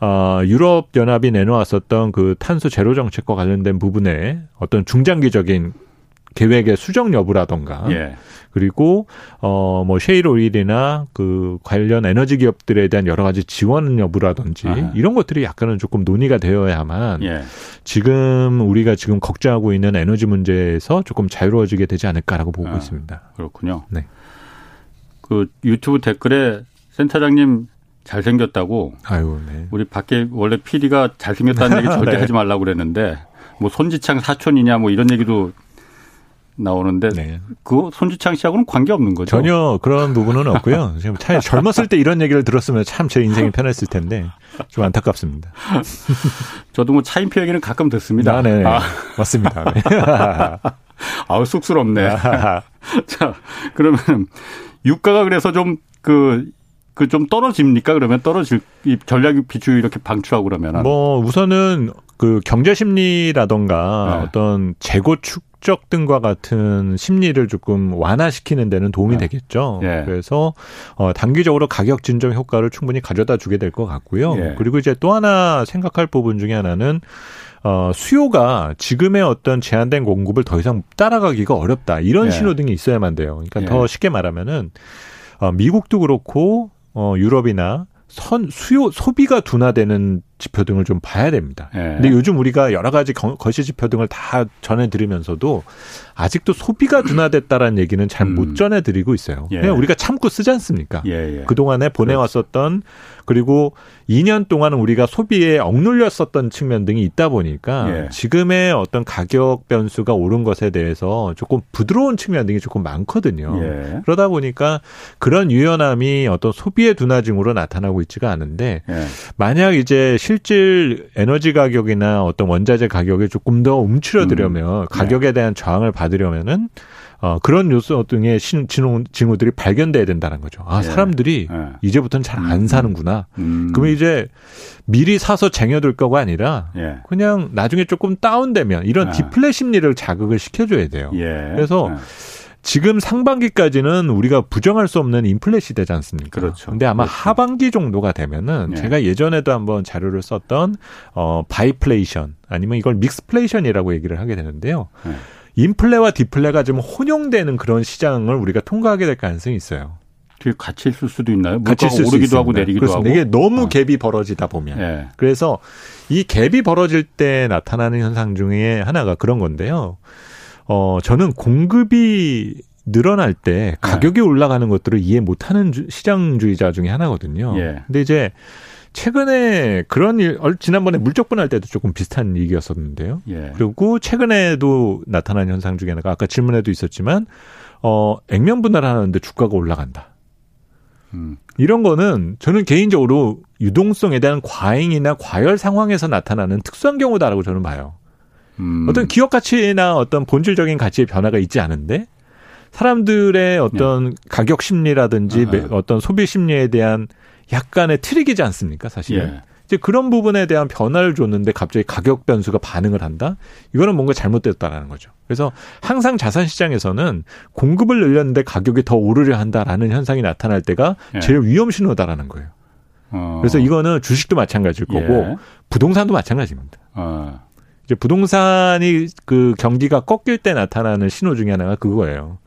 어 유럽 연합이 내놓았었던 그 탄소 제로 정책과 관련된 부분에 어떤 중장기적인 계획의 수정 여부라던가 예. 그리고 어뭐 셰일 오일이나 그 관련 에너지 기업들에 대한 여러 가지 지원 여부라든지 아하. 이런 것들이 약간은 조금 논의가 되어야만 예. 지금 우리가 지금 걱정하고 있는 에너지 문제에서 조금 자유로워지게 되지 않을까라고 보고 아, 있습니다.
그렇군요. 네. 그 유튜브 댓글에 센터장님 잘생겼다고. 아유, 네. 우리 밖에 원래 PD가 잘생겼다는 얘기 절대 네. 하지 말라고 그랬는데 뭐 손지창 사촌이냐 뭐 이런 얘기도 나오는데 네. 그 손지창 씨하고는 관계 없는 거죠.
전혀 그런 부분은 없고요. 지금 차 젊었을 때 이런 얘기를 들었으면 참 제 인생이 편했을 텐데 좀 안타깝습니다.
저도 뭐 차인표 얘기는 가끔 듣습니다.
아, 네, 아. 맞습니다. 네.
아우 쑥스럽네. 자 그러면 유가가 그래서 좀그 그좀 떨어집니까? 그러면 떨어질 이 전략 비추 이렇게 방출하고 그러면
뭐 우선은 그 경제 심리라던가 네. 어떤 재고축 국적 등과 같은 심리를 조금 완화시키는 데는 도움이 네. 되겠죠. 예. 그래서 어 단기적으로 가격 진정 효과를 충분히 가져다 주게 될 것 같고요. 예. 그리고 이제 또 하나 생각할 부분 중에 하나는 어, 수요가 지금의 어떤 제한된 공급을 더 이상 따라가기가 어렵다. 이런 예. 신호등이 있어야만 돼요. 그러니까 예. 더 쉽게 말하면은, 어, 미국도 그렇고, 어, 유럽이나 선, 수요, 소비가 둔화되는 지표 등을 좀 봐야 됩니다. 예. 근데 요즘 우리가 여러 가지 거시 지표 등을 다 전해 드리면서도 아직도 소비가 둔화됐다라는 얘기는 잘못 음. 전해 드리고 있어요. 예. 그냥 우리가 참고 쓰지 않습니까? 예, 예. 그동안에 보내왔었던 그리고 2년 동안 우리가 소비에 억눌렸었던 측면 등이 있다 보니까 예. 지금의 어떤 가격 변수가 오른 것에 대해서 조금 부드러운 측면 등이 조금 많거든요. 예. 그러다 보니까 그런 유연함이 어떤 소비의 둔화증으로 나타나고 있지가 않은데 예. 만약 이제 실질 에너지 가격이나 어떤 원자재 가격에 조금 더 움츠러들려면 음. 가격에 대한 저항을 받으려면은 어, 그런 요소 등의 신, 징후, 징후들이 발견돼야 된다는 거죠. 아, 예. 사람들이 예. 이제부터는 잘 안 사는구나. 음. 그러면 이제 미리 사서 쟁여둘 거가 아니라 예. 그냥 나중에 조금 다운되면 이런 예. 디플레 심리를 자극을 시켜줘야 돼요. 예. 그래서 예. 지금 상반기까지는 우리가 부정할 수 없는 인플레 시대지 않습니까? 그렇죠. 근데 아마 그렇죠. 하반기 정도가 되면은 예. 제가 예전에도 한번 자료를 썼던 어 biflation 아니면 이걸 mixflation이라고 얘기를 하게 되는데요. 예. 인플레와 디플레가 좀 혼용되는 그런 시장을 우리가 통과하게 될 가능성이 있어요.
그게 같이 있을 수도 있나요? 같이 있을 오르기도 하고 내리기도
그렇습니다. 하고. 이게 너무 어. 갭이 벌어지다 보면. 예. 그래서 이 갭이 벌어질 때 나타나는 현상 중에 하나가 그런 건데요. 어, 저는 공급이 늘어날 때 네. 가격이 네. 올라가는 것들을 이해 못하는 시장주의자 중에 하나거든요. 예. 근데 이제 최근에 그런 일, 지난번에 물적 분할 때도 조금 비슷한 얘기였었는데요. 예. 그리고 최근에도 나타난 현상 중에 하나가 아까 질문에도 있었지만, 어, 액면 분할하는데 주가가 올라간다. 음. 이런 거는 저는 개인적으로 유동성에 대한 과잉이나 과열 상황에서 나타나는 특수한 경우다라고 저는 봐요. 음. 어떤 기업 가치나 어떤 본질적인 가치의 변화가 있지 않은데 사람들의 어떤 네. 가격 심리라든지 아, 아. 어떤 소비 심리에 대한 약간의 트릭이지 않습니까, 사실. 예. 이제 그런 부분에 대한 변화를 줬는데 갑자기 가격 변수가 반응을 한다? 이거는 뭔가 잘못됐다라는 거죠. 그래서 항상 자산 시장에서는 공급을 늘렸는데 가격이 더 오르려 한다라는 현상이 나타날 때가 예. 제일 위험 신호다라는 거예요. 어. 그래서 이거는 주식도 마찬가지일 거고 예. 부동산도 마찬가지입니다. 어. 이제 부동산이 그 경기가 꺾일 때 나타나는 신호 중에 하나가 그거예요.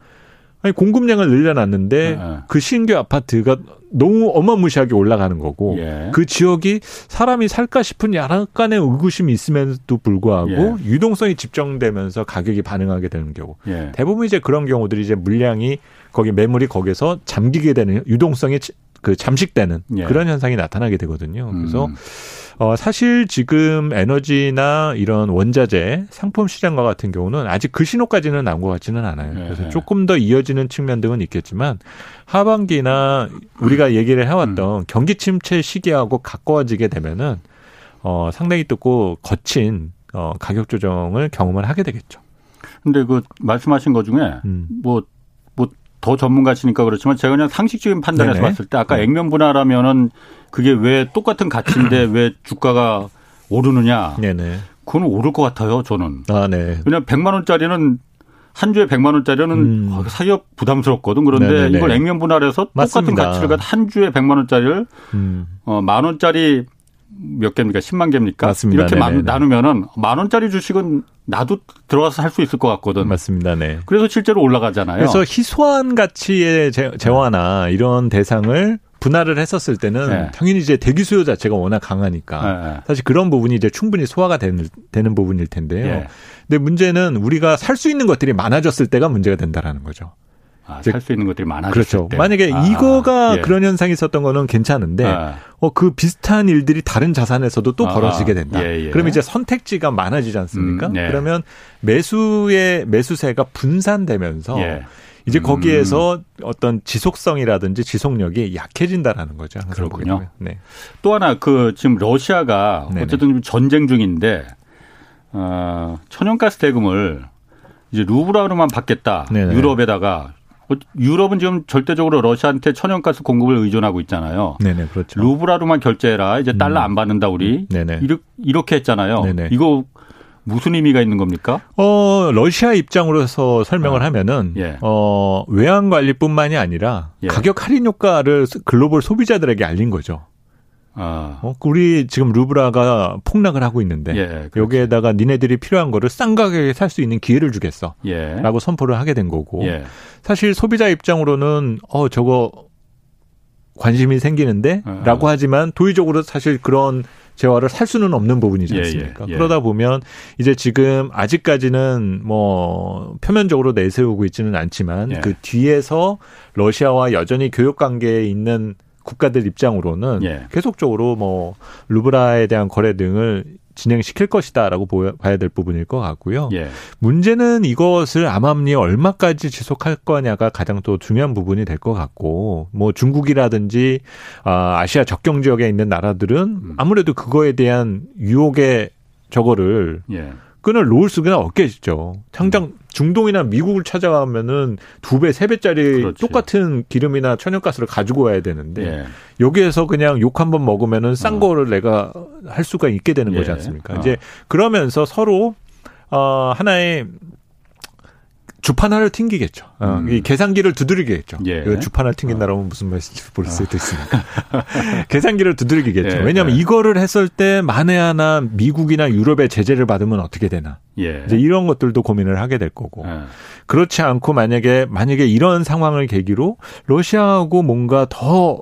아니 공급량을 늘려놨는데 네. 그 신규 아파트가 너무 어마무시하게 올라가는 거고 예. 그 지역이 사람이 살까 싶은 약간의 의구심이 있음에도 불구하고 예. 유동성이 집중되면서 가격이 반응하게 되는 경우 예. 대부분 이제 그런 경우들이 이제 물량이 거기 매물이 거기서 잠기게 되는 유동성이 그 잠식되는 예. 그런 현상이 나타나게 되거든요. 그래서 음. 어, 사실 지금 에너지나 이런 원자재 상품 시장과 같은 경우는 아직 그 신호까지는 나온 것 같지는 않아요. 네, 그래서 네. 조금 더 이어지는 측면 등은 있겠지만 하반기나 우리가 얘기를 해왔던 음. 경기 침체 시기하고 가까워지게 되면은 어, 상당히 뜨고 거친 어, 가격 조정을 경험을 하게 되겠죠.
근데 그 말씀하신 것 중에 음. 뭐, 뭐 더 전문가시니까 그렇지만 제가 그냥 상식적인 판단에서 네네. 봤을 때 아까 네. 액면 분할하면은 그게 왜 똑같은 가치인데 왜 주가가 오르느냐? 네네. 그건 오를 것 같아요, 저는. 아, 네. 그냥 100만 원짜리는 한 주에 100만 원짜리는 음. 사기업 부담스럽거든. 그런데 네네네. 이걸 액면 분할해서 똑같은 가치를 한 주에 100만 원짜리를 음. 어, 만 원짜리 몇 개입니까? 10만 개입니까? 맞습니다. 이렇게 네네네. 나누면은 만 원짜리 주식은 나도 들어가서 살수 있을 것 같거든.
맞습니다. 네.
그래서 실제로 올라가잖아요.
그래서 희소한 가치의 재화나 이런 대상을 분할을 했었을 때는 네. 당연히 이제 대기 수요 자체가 워낙 강하니까 네. 네. 사실 그런 부분이 이제 충분히 소화가 되는, 되는 부분일 텐데요. 네. 근데 문제는 우리가 살 수 있는 것들이 많아졌을 때가 문제가 된다라는 거죠.
아, 살수 있는 것들이 많아졌을
그렇죠.
때.
만약에 아, 이거가 예. 그런 현상이 있었던 거는 괜찮은데 아. 어, 그 비슷한 일들이 다른 자산에서도 또 아, 벌어지게 된다. 예, 예. 그럼 이제 선택지가 많아지지 않습니까? 음, 네. 그러면 매수의 매수세가 분산되면서 예. 이제 음. 거기에서 어떤 지속성이라든지 지속력이 약해진다라는 거죠.
그렇군요. 네. 또 하나 그 지금 러시아가 네네. 어쨌든 전쟁 중인데 어, 천연가스 대금을 이제 루블화로만 받겠다. 네네. 유럽에다가 유럽은 지금 절대적으로 러시아한테 천연가스 공급을 의존하고 있잖아요. 네네, 그렇죠. 루블화로만 결제해라. 이제 달러 음. 안 받는다 우리. 네네. 이렇게 했잖아요. 네네. 이거 무슨 의미가 있는 겁니까?
어, 러시아 입장으로서 설명을 아, 하면은 예. 어, 외환 관리뿐만이 아니라 예. 가격 할인 효과를 글로벌 소비자들에게 알린 거죠. 아. 어, 우리 지금 루브라가 폭락을 하고 있는데 예, 여기에다가 니네들이 필요한 거를 싼 가격에 살 수 있는 기회를 주겠어. 예. 라고 선포를 하게 된 거고. 예. 사실 소비자 입장으로는 어 저거 관심이 생기는데 아. 라고 하지만 도의적으로 사실 그런 재화를 살 수는 없는 부분이지 예, 않습니까? 예, 예, 그러다 보면 이제 지금 아직까지는 뭐 표면적으로 내세우고 있지는 않지만 예. 그 뒤에서 러시아와 여전히 교역 관계에 있는 국가들 입장으로는 예. 계속적으로 뭐 루브라에 대한 거래 등을 진행시킬 것이다라고 봐야 될 부분일 것 같고요. 예. 문제는 이것을 암암리에 얼마까지 지속할 거냐가 가장 또 중요한 부분이 될 것 같고, 뭐 중국이라든지 아, 아시아 적경 지역에 있는 나라들은 음. 아무래도 그거에 대한 유혹의 저거를 예. 끈을 놓을 수가 없겠죠. 당장 음. 중동이나 미국을 찾아가면은 두 배, 세 배짜리 그렇지. 똑같은 기름이나 천연가스를 가지고 와야 되는데 예. 여기에서 그냥 욕 한 번 먹으면은 싼 어. 거를 내가 할 수가 있게 되는 예. 거지 않습니까? 어. 이제 그러면서 서로 어 하나의 주판화를 튕기겠죠. 어, 음. 이 계산기를 두드리겠죠. 예. 주판을 튕긴다라면 어. 무슨 말인지 볼 수도 있으니까. 계산기를 두드리겠죠. 예. 왜냐하면 예. 이거를 했을 때 만에 하나 미국이나 유럽의 제재를 받으면 어떻게 되나. 예. 이제 이런 것들도 고민을 하게 될 거고. 예. 그렇지 않고 만약에 만약에 이런 상황을 계기로 러시아하고 뭔가 더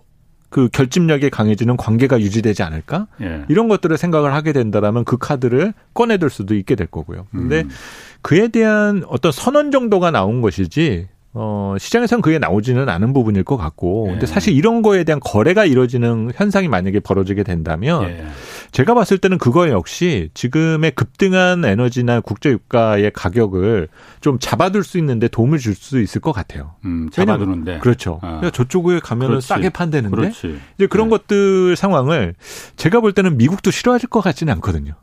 그 결집력이 강해지는 관계가 유지되지 않을까? 예. 이런 것들을 생각을 하게 된다라면 그 카드를 꺼내들 수도 있게 될 거고요. 근데 음. 그에 대한 어떤 선언 정도가 나온 것이지 어, 시장에서는 그게 나오지는 않은 부분일 것 같고. 근데 예. 사실 이런 거에 대한 거래가 이루어지는 현상이 만약에 벌어지게 된다면 예. 제가 봤을 때는 그거 역시 지금의 급등한 에너지나 국제유가의 가격을 좀 잡아둘 수 있는데 도움을 줄 수 있을 것 같아요.
음, 잡아두는데.
그렇죠. 아. 그러니까 저쪽에 가면은 그렇지. 싸게 판대는데. 그렇지. 이제 그런 네. 것들 상황을 제가 볼 때는 미국도 싫어하실 것 같지는 않거든요.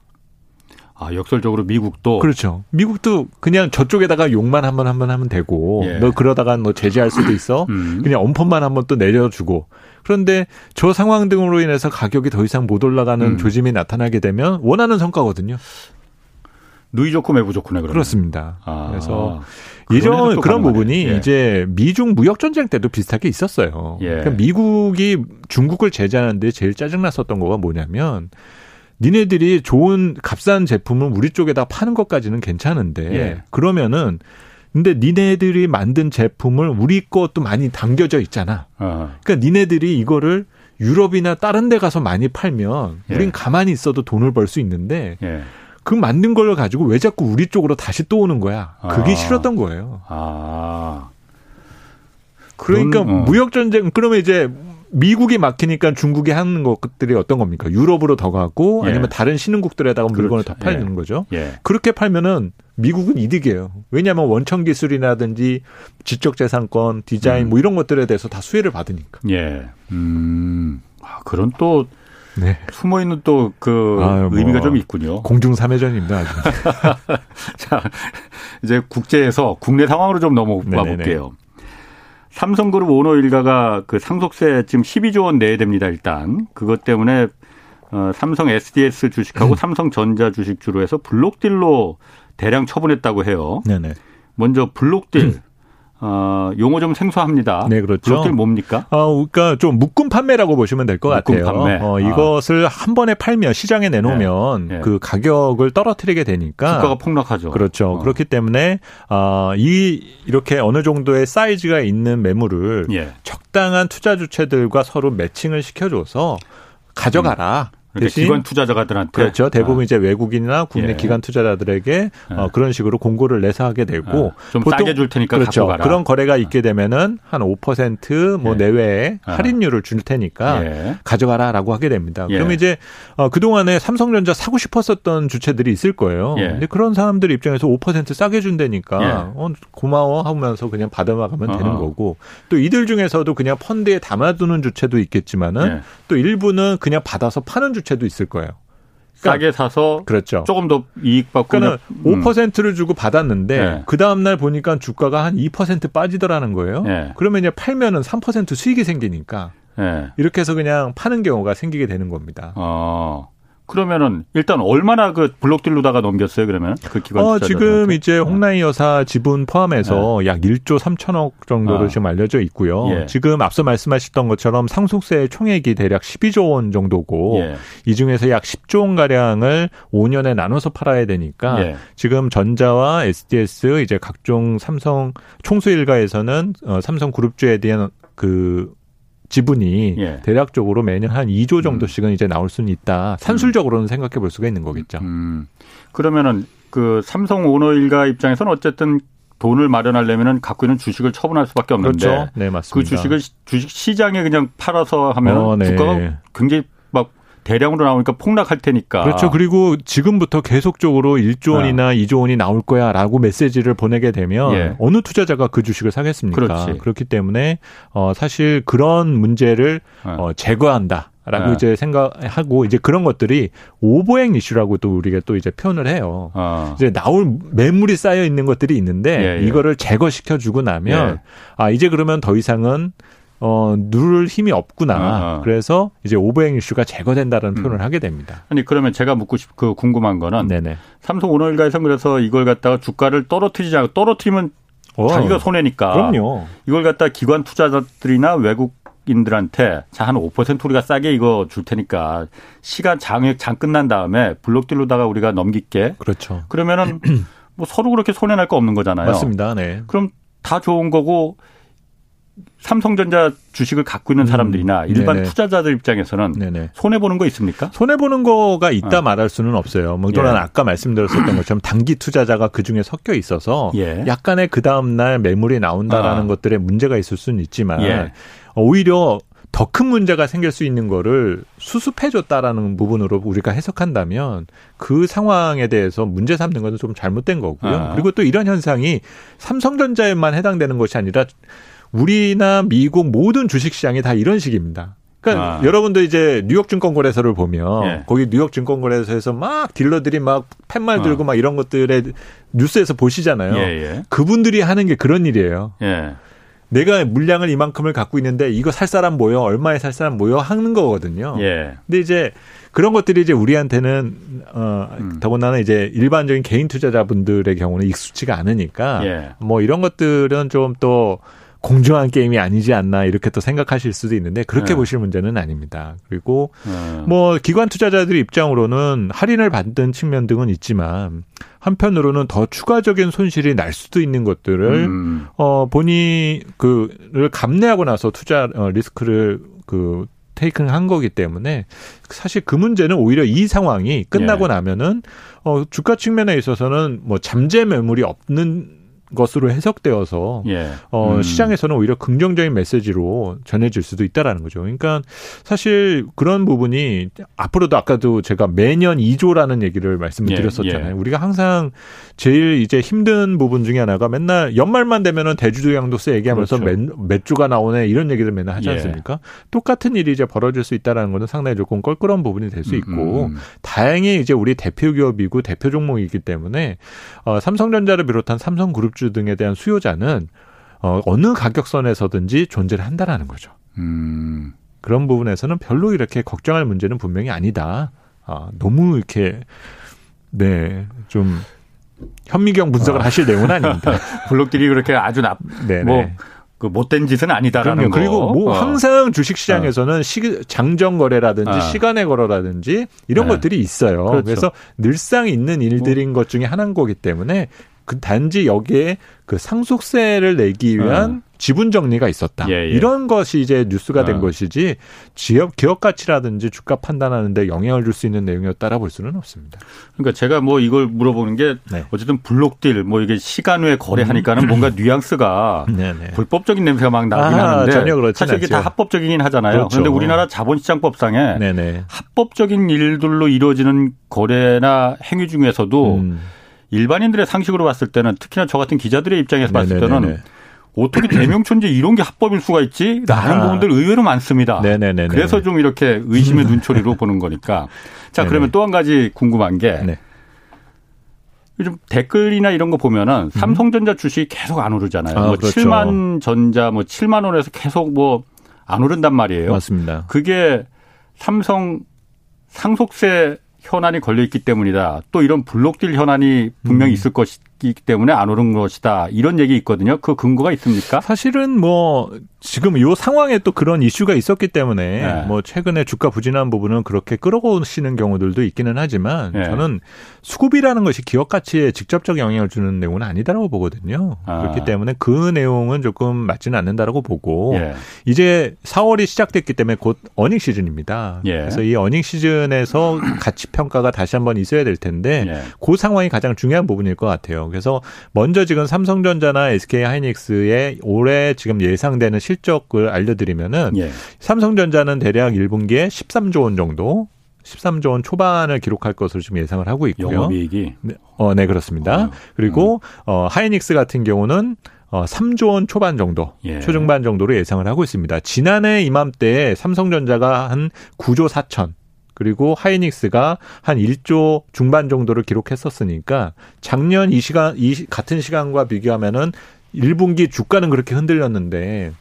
아, 역설적으로 미국도
그렇죠. 미국도 그냥 저쪽에다가 욕만 한 번 한 번 하면 되고 예. 너 그러다가 너 제재할 수도 있어. 음. 그냥 엄펀만 한 번 또 내려주고. 그런데 저 상황 등으로 인해서 가격이 더 이상 못 올라가는 음. 조짐이 나타나게 되면 원하는 성과거든요.
누이 좋고 매부 좋고네 그러면.
그렇습니다. 아. 그래서 예전 그런 부분이 예. 이제 미중 무역 전쟁 때도 비슷하게 있었어요. 예. 그러니까 미국이 중국을 제재하는데 제일 짜증 났었던 거가 뭐냐면 니네들이 좋은 값싼 제품을 우리 쪽에다 파는 것까지는 괜찮은데 예. 그러면은 근데 니네들이 만든 제품을 우리 것도 많이 담겨져 있잖아. 어. 그러니까 니네들이 이거를 유럽이나 다른 데 가서 많이 팔면 예. 우린 가만히 있어도 돈을 벌 수 있는데 예. 그 만든 걸 가지고 왜 자꾸 우리 쪽으로 다시 또 오는 거야. 그게 아. 싫었던 거예요. 아. 그러니까 넌, 어. 무역 전쟁 그러면 이제 미국이 막히니까 중국이 하는 것들이 어떤 겁니까? 유럽으로 더 가고 예. 아니면 다른 신흥국들에다가 물건을 그렇죠. 더 팔는 예. 거죠. 예. 그렇게 팔면은 미국은 이득이에요. 왜냐하면 원천 기술이라든지 지적 재산권, 디자인 음. 뭐 이런 것들에 대해서 다 수혜를 받으니까.
예. 음. 아, 그런 또 네. 숨어 있는 또그 뭐 의미가 좀 있군요.
공중 삼회전입니다.
자, 이제 국제에서 국내 상황으로 좀 넘어가 볼게요. 삼성그룹 오너 일가가 그 상속세 지금 12조 원 내야 됩니다. 일단 그것 때문에 어, 삼성 SDS 주식하고 음. 삼성전자 주식 주로 해서 블록딜로 대량 처분했다고 해요. 네네. 먼저 블록딜 음. 어, 용어 좀 생소합니다. 네, 그렇죠. 그것들 뭡니까?
어, 그러니까 좀 묶음 판매라고 보시면 될 것 같아요. 판매. 어, 아. 이것을 아. 한 번에 팔면 시장에 내놓으면 네. 네. 그 가격을 떨어뜨리게 되니까
주가가 폭락하죠.
그렇죠. 어. 그렇기 때문에 어, 이 이렇게 어느 정도의 사이즈가 있는 매물을 예. 적당한 투자 주체들과 서로 매칭을 시켜줘서 가져가라. 음.
그러니까 기관 투자자들한테
그렇죠. 대부분 아. 이제 외국인이나 국내 예. 기관 투자자들에게 예. 어, 그런 식으로 공고를 내서 하게 되고
아. 좀 보통, 싸게 줄 테니까
그렇죠.
갖고 가라.
그런 거래가 있게 되면은 한 5%뭐 예. 내외에 아. 할인율을 줄 테니까 예. 가져가라라고 하게 됩니다. 예. 그러면 이제 어, 그 동안에 삼성전자 사고 싶었었던 주체들이 있을 거예요. 예. 근데 그런 사람들 입장에서 5% 싸게 준다니까 어, 고마워 하면서 그냥 받아가면 되는 어. 거고 또 이들 중에서도 그냥 펀드에 담아두는 주체도 있겠지만은 또 일부는 그냥 받아서 파는 주체 주체도 있을 거예요.
그러니까 싸게 사서 그렇죠. 조금 더 이익 받고
그러니까 음. 5%를 주고 받았는데 네. 그 다음 날 보니까 주가가 한 2% 빠지더라는 거예요. 네. 그러면 이제 팔면은 3% 수익이 생기니까 네. 이렇게 해서 그냥 파는 경우가 생기게 되는 겁니다. 어.
그러면은 일단 얼마나 그 블록딜로다가 넘겼어요 그러면 그 기관
어, 지금 이제 네. 홍나희 여사 지분 포함해서 네. 약 1조 3천억 정도로 아. 지금 알려져 있고요. 예. 지금 앞서 말씀하셨던 것처럼 상속세 총액이 대략 12조 원 정도고 예. 이 중에서 약 10조 원 가량을 5년에 나눠서 팔아야 되니까 예. 지금 전자와 SDS 이제 각종 삼성 총수 일가에서는 어, 삼성 그룹주에 대한 그 지분이 예. 대략적으로 매년 한 2조 정도씩은 음. 이제 나올 수는 있다. 산술적으로는 음. 생각해 볼 수가 있는 거겠죠. 음.
그러면은 그 삼성 오너 일가 입장에서는 어쨌든 돈을 마련하려면은 갖고 있는 주식을 처분할 수밖에 없는데
그렇죠. 네, 맞습니다.
그 주식을 주식 시장에 그냥 팔아서 하면 어, 네. 주가가 굉장히 대량으로 나오니까 폭락할 테니까.
그렇죠. 그리고 지금부터 계속적으로 1조 원이나 네. 2조 원이 나올 거야 라고 메시지를 보내게 되면 예. 어느 투자자가 그 주식을 사겠습니까? 그렇지. 그렇기 때문에 어 사실 그런 문제를 네. 어 제거한다. 라고 네. 이제 생각하고 이제 그런 것들이 오버행 이슈라고 또 우리가 또 이제 표현을 해요. 어. 이제 나올 매물이 쌓여 있는 것들이 있는데 예, 예. 이거를 제거시켜 주고 나면 예. 아 이제 그러면 더 이상은 어, 누를 힘이 없구나. 아, 그래서 이제 오버행 이슈가 제거된다는 음. 표현을 하게 됩니다.
아니 그러면 제가 묻고 싶, 그 궁금한 거는 네네. 삼성 오너일가에서 그래서 이걸 갖다가 주가를 떨어뜨리지 않고 떨어뜨리면 어, 자기가 손해니까.
그럼요.
이걸 갖다 기관 투자자들이나 외국 인들한테 자 한 5% 우리가 싸게 이거 줄 테니까 시간 장액 장 끝난 다음에 블록딜로다가 우리가 넘길게.
그렇죠.
그러면은 뭐 서로 그렇게 손해 날 거 없는 거잖아요.
맞습니다. 네.
그럼 다 좋은 거고 삼성전자 주식을 갖고 있는 음. 사람들이나 일반 네네. 투자자들 입장에서는 손해 보는 거 있습니까?
손해 보는 거가 있다 어. 말할 수는 없어요. 뭐 또는 예. 아까 말씀드렸었던 것처럼 단기 투자자가 그 중에 섞여 있어서 예. 약간의 그 다음 날 매물이 나온다라는 어. 것들에 문제가 있을 수는 있지만 예. 오히려 더 큰 문제가 생길 수 있는 거를 수습해줬다라는 부분으로 우리가 해석한다면 그 상황에 대해서 문제 삼는 것은 좀 잘못된 거고요. 아. 그리고 또 이런 현상이 삼성전자에만 해당되는 것이 아니라 우리나 미국 모든 주식시장이 다 이런 식입니다. 그러니까 아. 여러분도 이제 뉴욕 증권거래소를 보면 예. 거기 뉴욕 증권거래소에서 막 딜러들이 막 팻말 들고 어. 막 이런 것들에 뉴스에서 보시잖아요. 예예. 예. 그분들이 하는 게 그런 일이에요. 예. 내가 물량을 이만큼을 갖고 있는데 이거 살 사람 모여 얼마에 살 사람 모여 하는 거거든요. 예. 근데 이제 그런 것들이 이제 우리한테는 어 음. 더군다나 이제 일반적인 개인 투자자분들의 경우는 익숙치가 않으니까 예. 뭐 이런 것들은 좀또 공정한 게임이 아니지 않나 이렇게 또 생각하실 수도 있는데 그렇게 네. 보실 문제는 아닙니다. 그리고 네. 뭐 기관 투자자들 입장으로는 할인을 받는 측면 등은 있지만 한편으로는 더 추가적인 손실이 날 수도 있는 것들을 음. 어 본인이 그를 감내하고 나서 투자 어, 리스크를 그 테이크는 한 거기 때문에 사실 그 문제는 오히려 이 상황이 끝나고 예. 나면은 어 주가 측면에 있어서는 뭐 잠재 매물이 없는 것으로 해석되어서 예. 어, 음. 시장에서는 오히려 긍정적인 메시지로 전해질 수도 있다라는 거죠. 그러니까 사실 그런 부분이 앞으로도 아까도 제가 매년 2조라는 얘기를 말씀을 예. 드렸었잖아요. 예. 우리가 항상 제일 이제 힘든 부분 중에 하나가 맨날 연말만 되면은 대주주 양도세 얘기하면서 그렇죠. 몇, 몇 주가 나오네 이런 얘기를 맨날 하지 예. 않습니까? 똑같은 일이 이제 벌어질 수 있다라는 것은 상당히 조금 껄끄러운 부분이 될 수 있고 음, 음. 다행히 이제 우리 대표 기업이고 대표 종목이기 때문에 어, 삼성전자를 비롯한 삼성그룹 기업주 등에 대한 수요자는 어, 어느 가격선에서든지 존재를 한다라는 거죠. 음. 그런 부분에서는 별로 이렇게 걱정할 문제는 분명히 아니다. 아, 너무 이렇게 네, 좀 현미경 분석을 아. 하실 내용은 아닙니다.
블록들이 그렇게 아주 나, 네네. 뭐, 그 못된 짓은 아니다라는
그럼요. 거. 그리고 뭐 어. 항상 주식 시장에서는 어. 시, 장정 거래라든지 어. 시간의 거래라든지 이런 네. 것들이 있어요. 그렇죠. 그래서 늘상 있는 일들인 뭐. 것 중에 하나인 거기 때문에 그 단지 여기에 그 상속세를 내기 위한 어. 지분 정리가 있었다. 예, 예. 이런 것이 이제 뉴스가 된 어. 것이지 지역 기업 가치라든지 주가 판단하는데 영향을 줄 수 있는 내용이었다라 볼 수는 없습니다.
그러니까 제가 뭐 이걸 물어보는 게 네. 어쨌든 블록딜 뭐 이게 시간 외에 거래하니까는 음. 뭔가 뉘앙스가 네네. 네. 불법적인 냄새가 막 나긴 아, 하는데 전혀 그렇지 사실 이게 않죠. 다 합법적이긴 하잖아요. 그렇죠. 그런데 우리나라 자본시장법상에 네네. 네. 합법적인 일들로 이루어지는 거래나 행위 중에서도 음. 일반인들의 상식으로 봤을 때는 특히나 저 같은 기자들의 입장에서 봤을 때는 어떻게 대명천지 이런 게 합법일 수가 있지? 라는 아. 부분들 의외로 많습니다. 네네네. 그래서 좀 이렇게 의심의 눈초리로 보는 거니까. 자, 네네. 그러면 또 한 가지 궁금한 게 네. 요즘 댓글이나 이런 거 보면은 음. 삼성전자 주식이 계속 안 오르잖아요. 아, 뭐 그렇죠. 7만 전자 뭐 7만 원에서 계속 뭐 안 오른단 말이에요.
맞습니다.
그게 삼성 상속세 현안이 걸려 있기 때문이다. 또 이런 블록딜 현안이 분명히 음. 있을 것이 기 때문에 안 오른 것이다. 이런 얘기 있거든요. 그 근거가 있습니까?
사실은 뭐 지금 이 상황에 또 그런 이슈가 있었기 때문에 네. 뭐 최근에 주가 부진한 부분은 그렇게 끌어오시는 경우들도 있기는 하지만 네. 저는 수급이라는 것이 기업 가치에 직접적 영향을 주는 내용은 아니다라고 보거든요. 아. 그렇기 때문에 그 내용은 조금 맞지는 않는다라고 보고 예. 이제 4월이 시작됐기 때문에 곧 어닝 시즌입니다. 예. 그래서 이 어닝 시즌에서 가치 평가가 다시 한번 있어야 될 텐데 예. 그 상황이 가장 중요한 부분일 것 같아요. 그래서 먼저 지금 삼성전자나 SK 하이닉스의 올해 지금 예상되는 실적을 알려드리면은 예. 삼성전자는 대략 1분기에 13조 원 정도 13조 원 초반을 기록할 것으로 지금 예상을 하고 있고요.
영업이익이
네, 어, 네 그렇습니다. 어, 그리고 음. 어, 하이닉스 같은 경우는 어, 3조 원 초반 정도, 예. 초중반 정도로 예상을 하고 있습니다. 지난해 이맘때 삼성전자가 한 9조 4천, 그리고 하이닉스가 한 1조 중반 정도를 기록했었으니까 작년 이 시간 이 같은 시간과 비교하면은 1분기 주가는 그렇게 흔들렸는데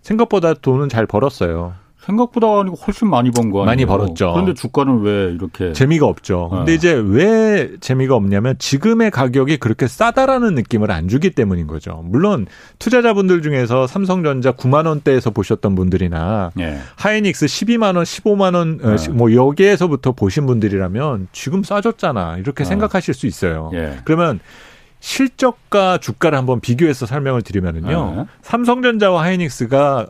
생각보다 돈은 잘 벌었어요.
생각보다 훨씬 많이 번 거 아니에요?
많이 벌었죠.
그런데 주가는 왜 이렇게
재미가 없죠. 근데 네. 이제 왜 재미가 없냐면 지금의 가격이 그렇게 싸다라는 느낌을 안 주기 때문인 거죠. 물론 투자자분들 중에서 삼성전자 9만 원대에서 보셨던 분들이나 네. 하이닉스 12만 원, 15만 원, 어, 네. 뭐 여기에서부터 보신 분들이라면 지금 싸졌잖아 이렇게 어. 생각하실 수 있어요. 예. 그러면 실적과 주가를 한번 비교해서 설명을 드리면은요. 네. 삼성전자와 하이닉스가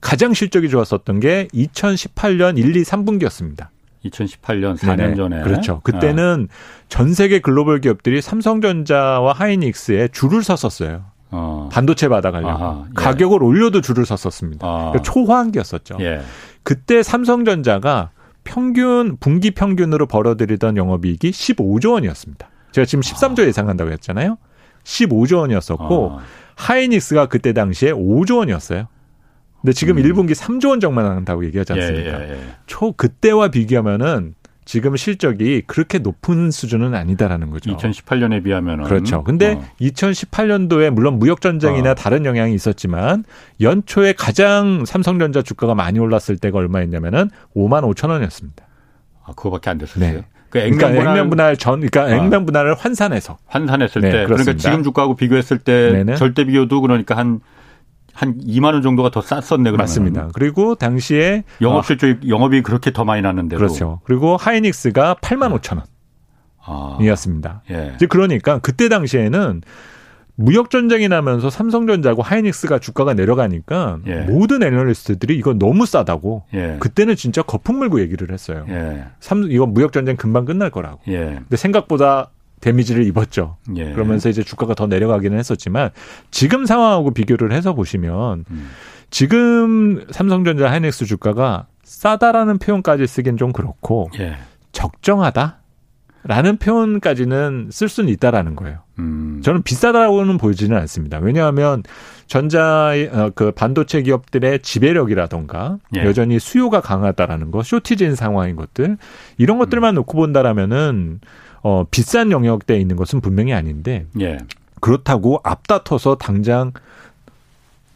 가장 실적이 좋았었던 게 2018년 1, 2, 3분기였습니다.
2018년 4년 네네. 전에
그렇죠. 그때는 어. 전 세계 글로벌 기업들이 삼성전자와 하이닉스에 줄을 섰었어요. 어. 반도체 받아가려고 예. 가격을 올려도 줄을 섰었습니다. 어. 그러니까 초호황기였었죠. 예. 그때 삼성전자가 평균 분기 평균으로 벌어들이던 영업이익이 15조 원이었습니다. 제가 지금 13조 아. 예상한다고 했잖아요. 15조 원이었었고 아. 하이닉스가 그때 당시에 5조 원이었어요. 근데 지금 음. 1분기 3조 원 정만 한다고 얘기하지 예, 않습니까? 예, 예, 예. 초 그때와 비교하면은 지금 실적이 그렇게 높은 수준은 아니다라는 거죠.
2018년에 비하면은
그렇죠. 근데 어. 2018년도에 물론 무역 전쟁이나 어. 다른 영향이 있었지만 연초에 가장 삼성전자 주가가 많이 올랐을 때가 얼마였냐면은 5만 5천 원이었습니다.
아, 그거밖에 안 됐었어요. 네.
그 액면 그러니까 분할, 액면 분할 전, 그러니까 아. 액면 분할을 환산해서
환산했을 네, 때, 그렇습니다. 그러니까 지금 주가하고 비교했을 때 네네. 절대 비교도 그러니까 한 한 2만 원 정도가 더 쌌었네 그러면.
맞습니다. 그리고 당시에
영업 실적 어, 영업이 그렇게 더 많이 났는데도
그렇죠. 그리고 하이닉스가 8만 5천 원이었습니다. 아, 예. 이제 그러니까 그때 당시에는 무역 전쟁이 나면서 삼성전자고 하이닉스가 주가가 내려가니까 예. 모든 애널리스트들이 이거 너무 싸다고 예. 그때는 진짜 거품 물고 얘기를 했어요. 예. 삼 이건 무역 전쟁 금방 끝날 거라고. 예. 근데 생각보다 데미지를 입었죠. 예. 그러면서 이제 주가가 더 내려가기는 했었지만 지금 상황하고 비교를 해서 보시면 음. 지금 삼성전자 하이닉스 주가가 싸다라는 표현까지 쓰긴 좀 그렇고 예. 적정하다. 라는 표현까지는 쓸 수는 있다라는 거예요. 음. 저는 비싸다고는 보이지는 않습니다. 왜냐하면 전자 어, 그 반도체 기업들의 지배력이라던가 예. 여전히 수요가 강하다라는 거, 쇼티진 상황인 것들 이런 것들만 음. 놓고 본다라면은 어, 비싼 영역대에 있는 것은 분명히 아닌데 예. 그렇다고 앞다퉈서 당장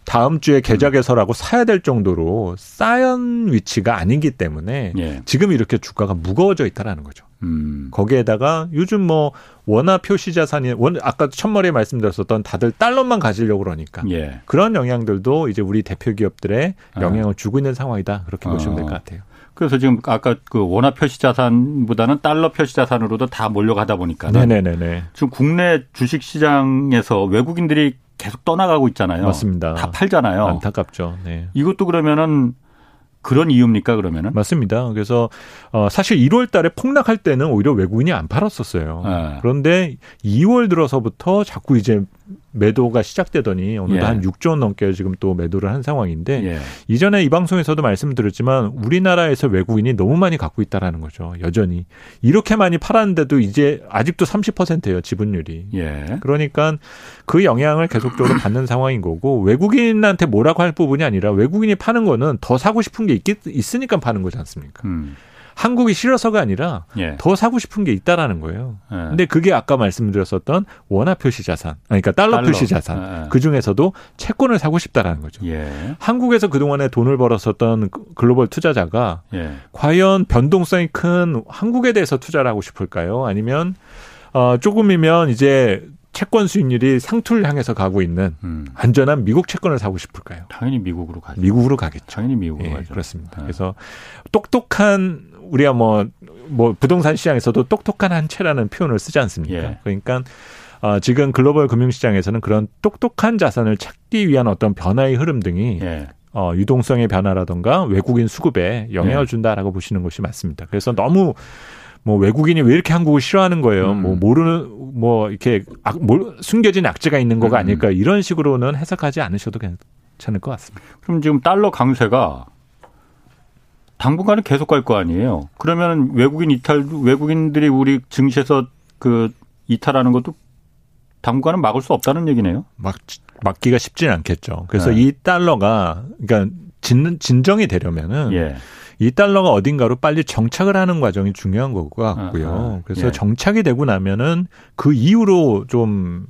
다음 주에 계좌 개설하고 사야 될 정도로 쌓연 위치가 아니기 때문에 예. 지금 이렇게 주가가 무거워져 있다라는 거죠. 음. 거기에다가 요즘 뭐 원화 표시 자산이 원 아까 첫머리에 말씀드렸었던 다들 달러만 가지려고 그러니까 예. 그런 영향들도 이제 우리 대표 기업들의 아. 영향을 아. 주고 있는 상황이다 그렇게 아. 보시면 될 것 같아요.
그래서 지금 아까 그 원화 표시 자산보다는 달러 표시 자산으로도 다 몰려가다 보니까 네네네. 지금 국내 주식 시장에서 외국인들이 계속 떠나가고 있잖아요.
맞습니다.
다 팔잖아요.
안타깝죠. 네.
이것도 그러면은 그런 이유입니까 그러면은?
맞습니다. 그래서 어 사실 1월 달에 폭락할 때는 오히려 외국인이 안 팔았었어요. 네. 그런데 2월 들어서부터 자꾸 이제 매도가 시작되더니 오늘도 예. 한 6조 원 넘게 지금 또 매도를 한 상황인데 예. 이전에 이 방송에서도 말씀드렸지만 우리나라에서 외국인이 너무 많이 갖고 있다라는 거죠. 여전히 이렇게 많이 팔았는데도 이제 아직도 30%예요 지분율이. 예. 그러니까 그 영향을 계속적으로 받는 상황인 거고 외국인한테 뭐라고 할 부분이 아니라 외국인이 파는 거는 더 사고 싶은 게 있, 있으니까 파는 거지 않습니까? 음. 한국이 싫어서가 아니라 예. 더 사고 싶은 게 있다라는 거예요. 예. 근데 그게 아까 말씀드렸었던 원화 표시 자산, 그러니까 달러, 달러. 표시 자산 예. 그 중에서도 채권을 사고 싶다라는 거죠. 예. 한국에서 그 동안에 돈을 벌었었던 글로벌 투자자가 예. 과연 변동성이 큰 한국에 대해서 투자를 하고 싶을까요? 아니면 어 조금이면 이제 채권 수익률이 상투를 향해서 가고 있는 음. 안전한 미국 채권을 사고 싶을까요?
당연히 미국으로 가죠.
미국으로 가겠죠.
당연히 미국으로
예,
가죠.
그렇습니다. 네. 그래서 똑똑한 우리가 뭐, 뭐 부동산 시장에서도 똑똑한 한 채라는 표현을 쓰지 않습니까? 예. 그러니까 어, 지금 글로벌 금융시장에서는 그런 똑똑한 자산을 찾기 위한 어떤 변화의 흐름 등이 예. 어, 유동성의 변화라던가 외국인 수급에 영향을 예. 준다라고 보시는 것이 맞습니다. 그래서 너무 뭐 외국인이 왜 이렇게 한국을 싫어하는 거예요? 음. 뭐 모르는 뭐 이렇게 악, 뭐 숨겨진 악재가 있는 거가 음. 아닐까 이런 식으로는 해석하지 않으셔도 괜찮을 것 같습니다.
그럼 지금 달러 강세가 당분간은 계속 갈 거 아니에요. 그러면 외국인 이탈 외국인들이 우리 증시에서 그 이탈하는 것도 당분간은 막을 수 없다는 얘기네요.
막 막기가 쉽지는 않겠죠. 그래서 네. 이 달러가 그러니까 진, 진정이 되려면은 예. 이 달러가 어딘가로 빨리 정착을 하는 과정이 중요한 것 같고요. 아, 그래서 예. 정착이 되고 나면은 그 이후로 좀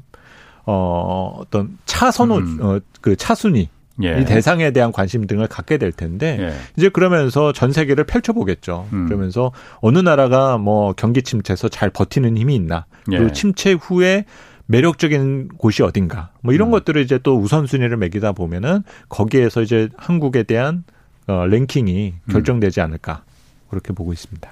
어, 어떤 차선호 음. 어, 그 차순위 예. 이 대상에 대한 관심 등을 갖게 될 텐데 예. 이제 그러면서 전 세계를 펼쳐보겠죠. 음. 그러면서 어느 나라가 뭐 경기 침체에서 잘 버티는 힘이 있나 그리고 예. 침체 후에 매력적인 곳이 어딘가 뭐 이런 음. 것들을 이제 또 우선순위를 매기다 보면은 거기에서 이제 한국에 대한 어, 랭킹이 음. 결정되지 않을까 그렇게 보고 있습니다.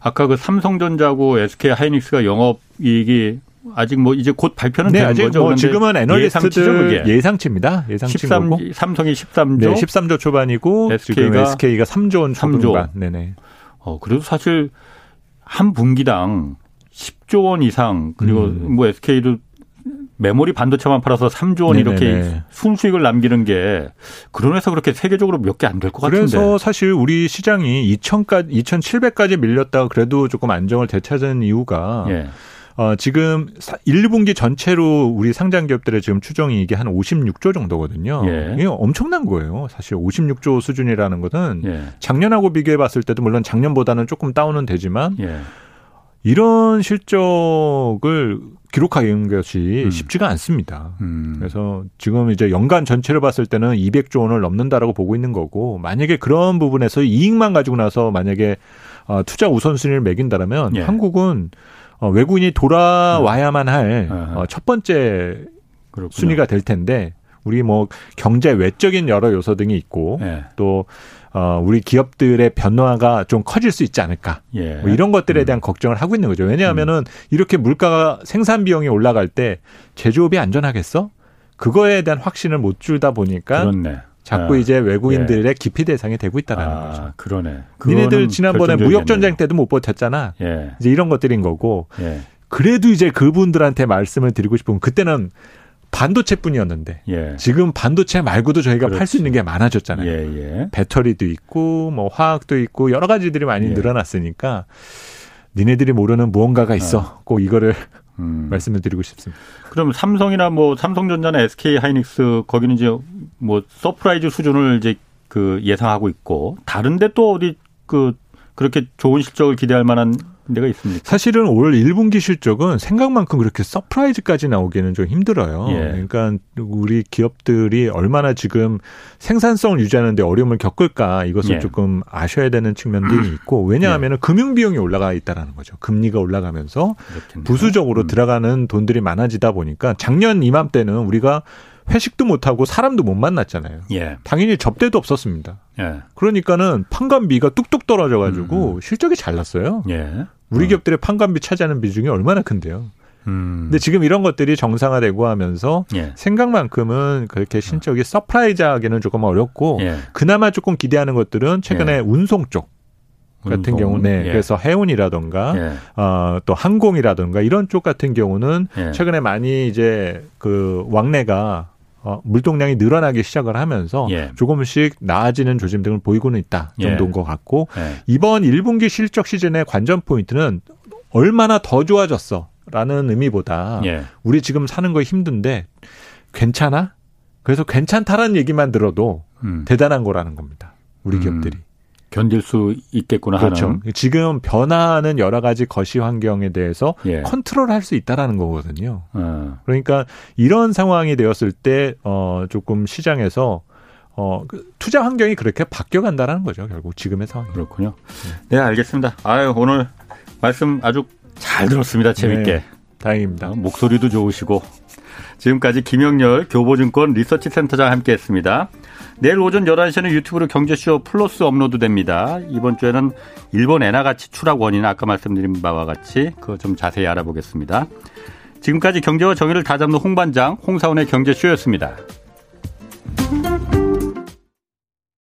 아까 그 삼성전자고 SK 하이닉스가 영업 이익이 아직 뭐 이제 곧 발표는
네,
되는
아직
거죠.
뭐 지금은 애널리스트들 예상치입니다. 예상치고 13,
삼성이 13조,
네, 13조 초반이고 SK가 SK가 3조 원 3조. 네네.
어 그래도 사실 한 분기당 10조 원 이상 그리고 음. 뭐 SK도 메모리 반도체만 팔아서 3조 원 네네네. 이렇게 순수익을 남기는 게 그러면서 그렇게 세계적으로 몇 개 안 될 것 같은데.
그래서 사실 우리 시장이 2,000까지 2,700까지 밀렸다가 그래도 조금 안정을 되찾은 이유가 예. 어, 지금 1, 2분기 전체로 우리 상장 기업들의 지금 추정이 이게 한 56조 정도거든요. 예. 이게 엄청난 거예요. 사실 56조 수준이라는 것은 예. 작년하고 비교해 봤을 때도 물론 작년보다는 조금 다운은 되지만 예. 이런 실적을 기록하는 것이 음. 쉽지가 않습니다. 음. 그래서 지금 이제 연간 전체를 봤을 때는 200조 원을 넘는다라고 보고 있는 거고 만약에 그런 부분에서 이익만 가지고 나서 만약에 어, 투자 우선순위를 매긴다면 예. 한국은 어, 외국인이 돌아와야만 할첫 어, 번째 그렇군요. 순위가 될 텐데 우리 뭐 경제 외적인 여러 요소 등이 있고 예. 또 어, 우리 기업들의 변화가 좀 커질 수 있지 않을까. 예. 뭐 이런 것들에 음. 대한 음. 걱정을 하고 있는 거죠. 왜냐하면은 음. 이렇게 물가가 생산 비용이 올라갈 때 제조업이 안전하겠어? 그거에 대한 확신을 못 주다 보니까 그렇네. 자꾸 아, 이제 외국인들의 예. 기피 대상이 되고 있다라는 아, 거죠.
그러네.
니네들 지난번에 무역 전쟁 때도 못 버텼잖아. 예. 이제 이런 것들인 거고. 예. 그래도 이제 그분들한테 말씀을 드리고 싶은 그때는 반도체뿐이었는데 예. 지금 반도체 말고도 저희가 팔 수 있는 게 많아졌잖아요. 예, 예. 배터리도 있고 뭐 화학도 있고 여러 가지들이 많이 예. 늘어났으니까 니네들이 모르는 무언가가 있어. 아. 꼭 이거를 음. 말씀을 드리고 싶습니다.
그럼 삼성이나 뭐 삼성전자나 SK 하이닉스 거기는 이제 뭐 surprise 수준을 이제 그 예상하고 있고 다른데 또 어디 그 그렇게 좋은 실적을 기대할 만한 데가 있습니까?
사실은 올 1분기 실적은 생각만큼 그렇게 surprise까지 나오기는 좀 힘들어요. 예. 그러니까 우리 기업들이 얼마나 지금 생산성을 유지하는데 어려움을 겪을까 이것을 예. 조금 아셔야 되는 측면들이 있고 왜냐하면 예. 금융 비용이 올라가 있다라는 거죠. 금리가 올라가면서 그렇겠네요. 부수적으로 음. 들어가는 돈들이 많아지다 보니까 작년 이맘때는 우리가 회식도 못 하고 사람도 못 만났잖아요. 예. 당연히 접대도 없었습니다. 예. 그러니까는 판관비가 뚝뚝 떨어져 가지고 음. 실적이 잘 났어요. 예. 우리 음. 기업들의 판관비 차지하는 비중이 얼마나 큰데요. 음. 근데 지금 이런 것들이 정상화되고 하면서 예. 생각만큼은 그렇게 실적이 surprise하기는 조금 어렵고 예. 그나마 조금 기대하는 것들은 최근에 예. 운송 쪽 같은 운송. 경우는 예. 그래서 해운이라던가 예. 어, 또 항공이라던가 이런 쪽 같은 경우는 예. 최근에 많이 이제 그 왕래가 어, 물동량이 늘어나기 시작을 하면서 예. 조금씩 나아지는 조짐 등을 보이고는 있다 정도인 예. 것 같고 예. 이번 1분기 실적 시즌의 관전 포인트는 얼마나 더 좋아졌어 라는 의미보다 예. 우리 지금 사는 거 힘든데 괜찮아? 그래서 괜찮다라는 얘기만 들어도 음. 대단한 거라는 겁니다. 우리 음. 기업들이.
견딜 수 있겠구나
그렇죠.
하는.
지금 변화하는 여러 가지 거시 환경에 대해서 예. 컨트롤할 수 있다라는 거거든요. 어. 그러니까 이런 상황이 되었을 때 어, 조금 시장에서 어, 그 투자 환경이 그렇게 바뀌어 간다는 거죠, 결국 지금의 상황.
그렇군요. 네, 알겠습니다. 아유, 오늘 말씀 아주 잘 들었습니다. 재밌게. 네,
다행입니다.
어, 목소리도 좋으시고. 지금까지 김형렬 교보증권 리서치 센터장 함께 했습니다. 내일 오전 11시에는 유튜브로 경제쇼 플러스 업로드 됩니다. 이번 주에는 일본 엔화 가치 추락 원인 아까 말씀드린 바와 같이 그거 좀 자세히 알아보겠습니다. 지금까지 경제와 정의를 다잡는 홍반장 홍사원의 경제쇼였습니다.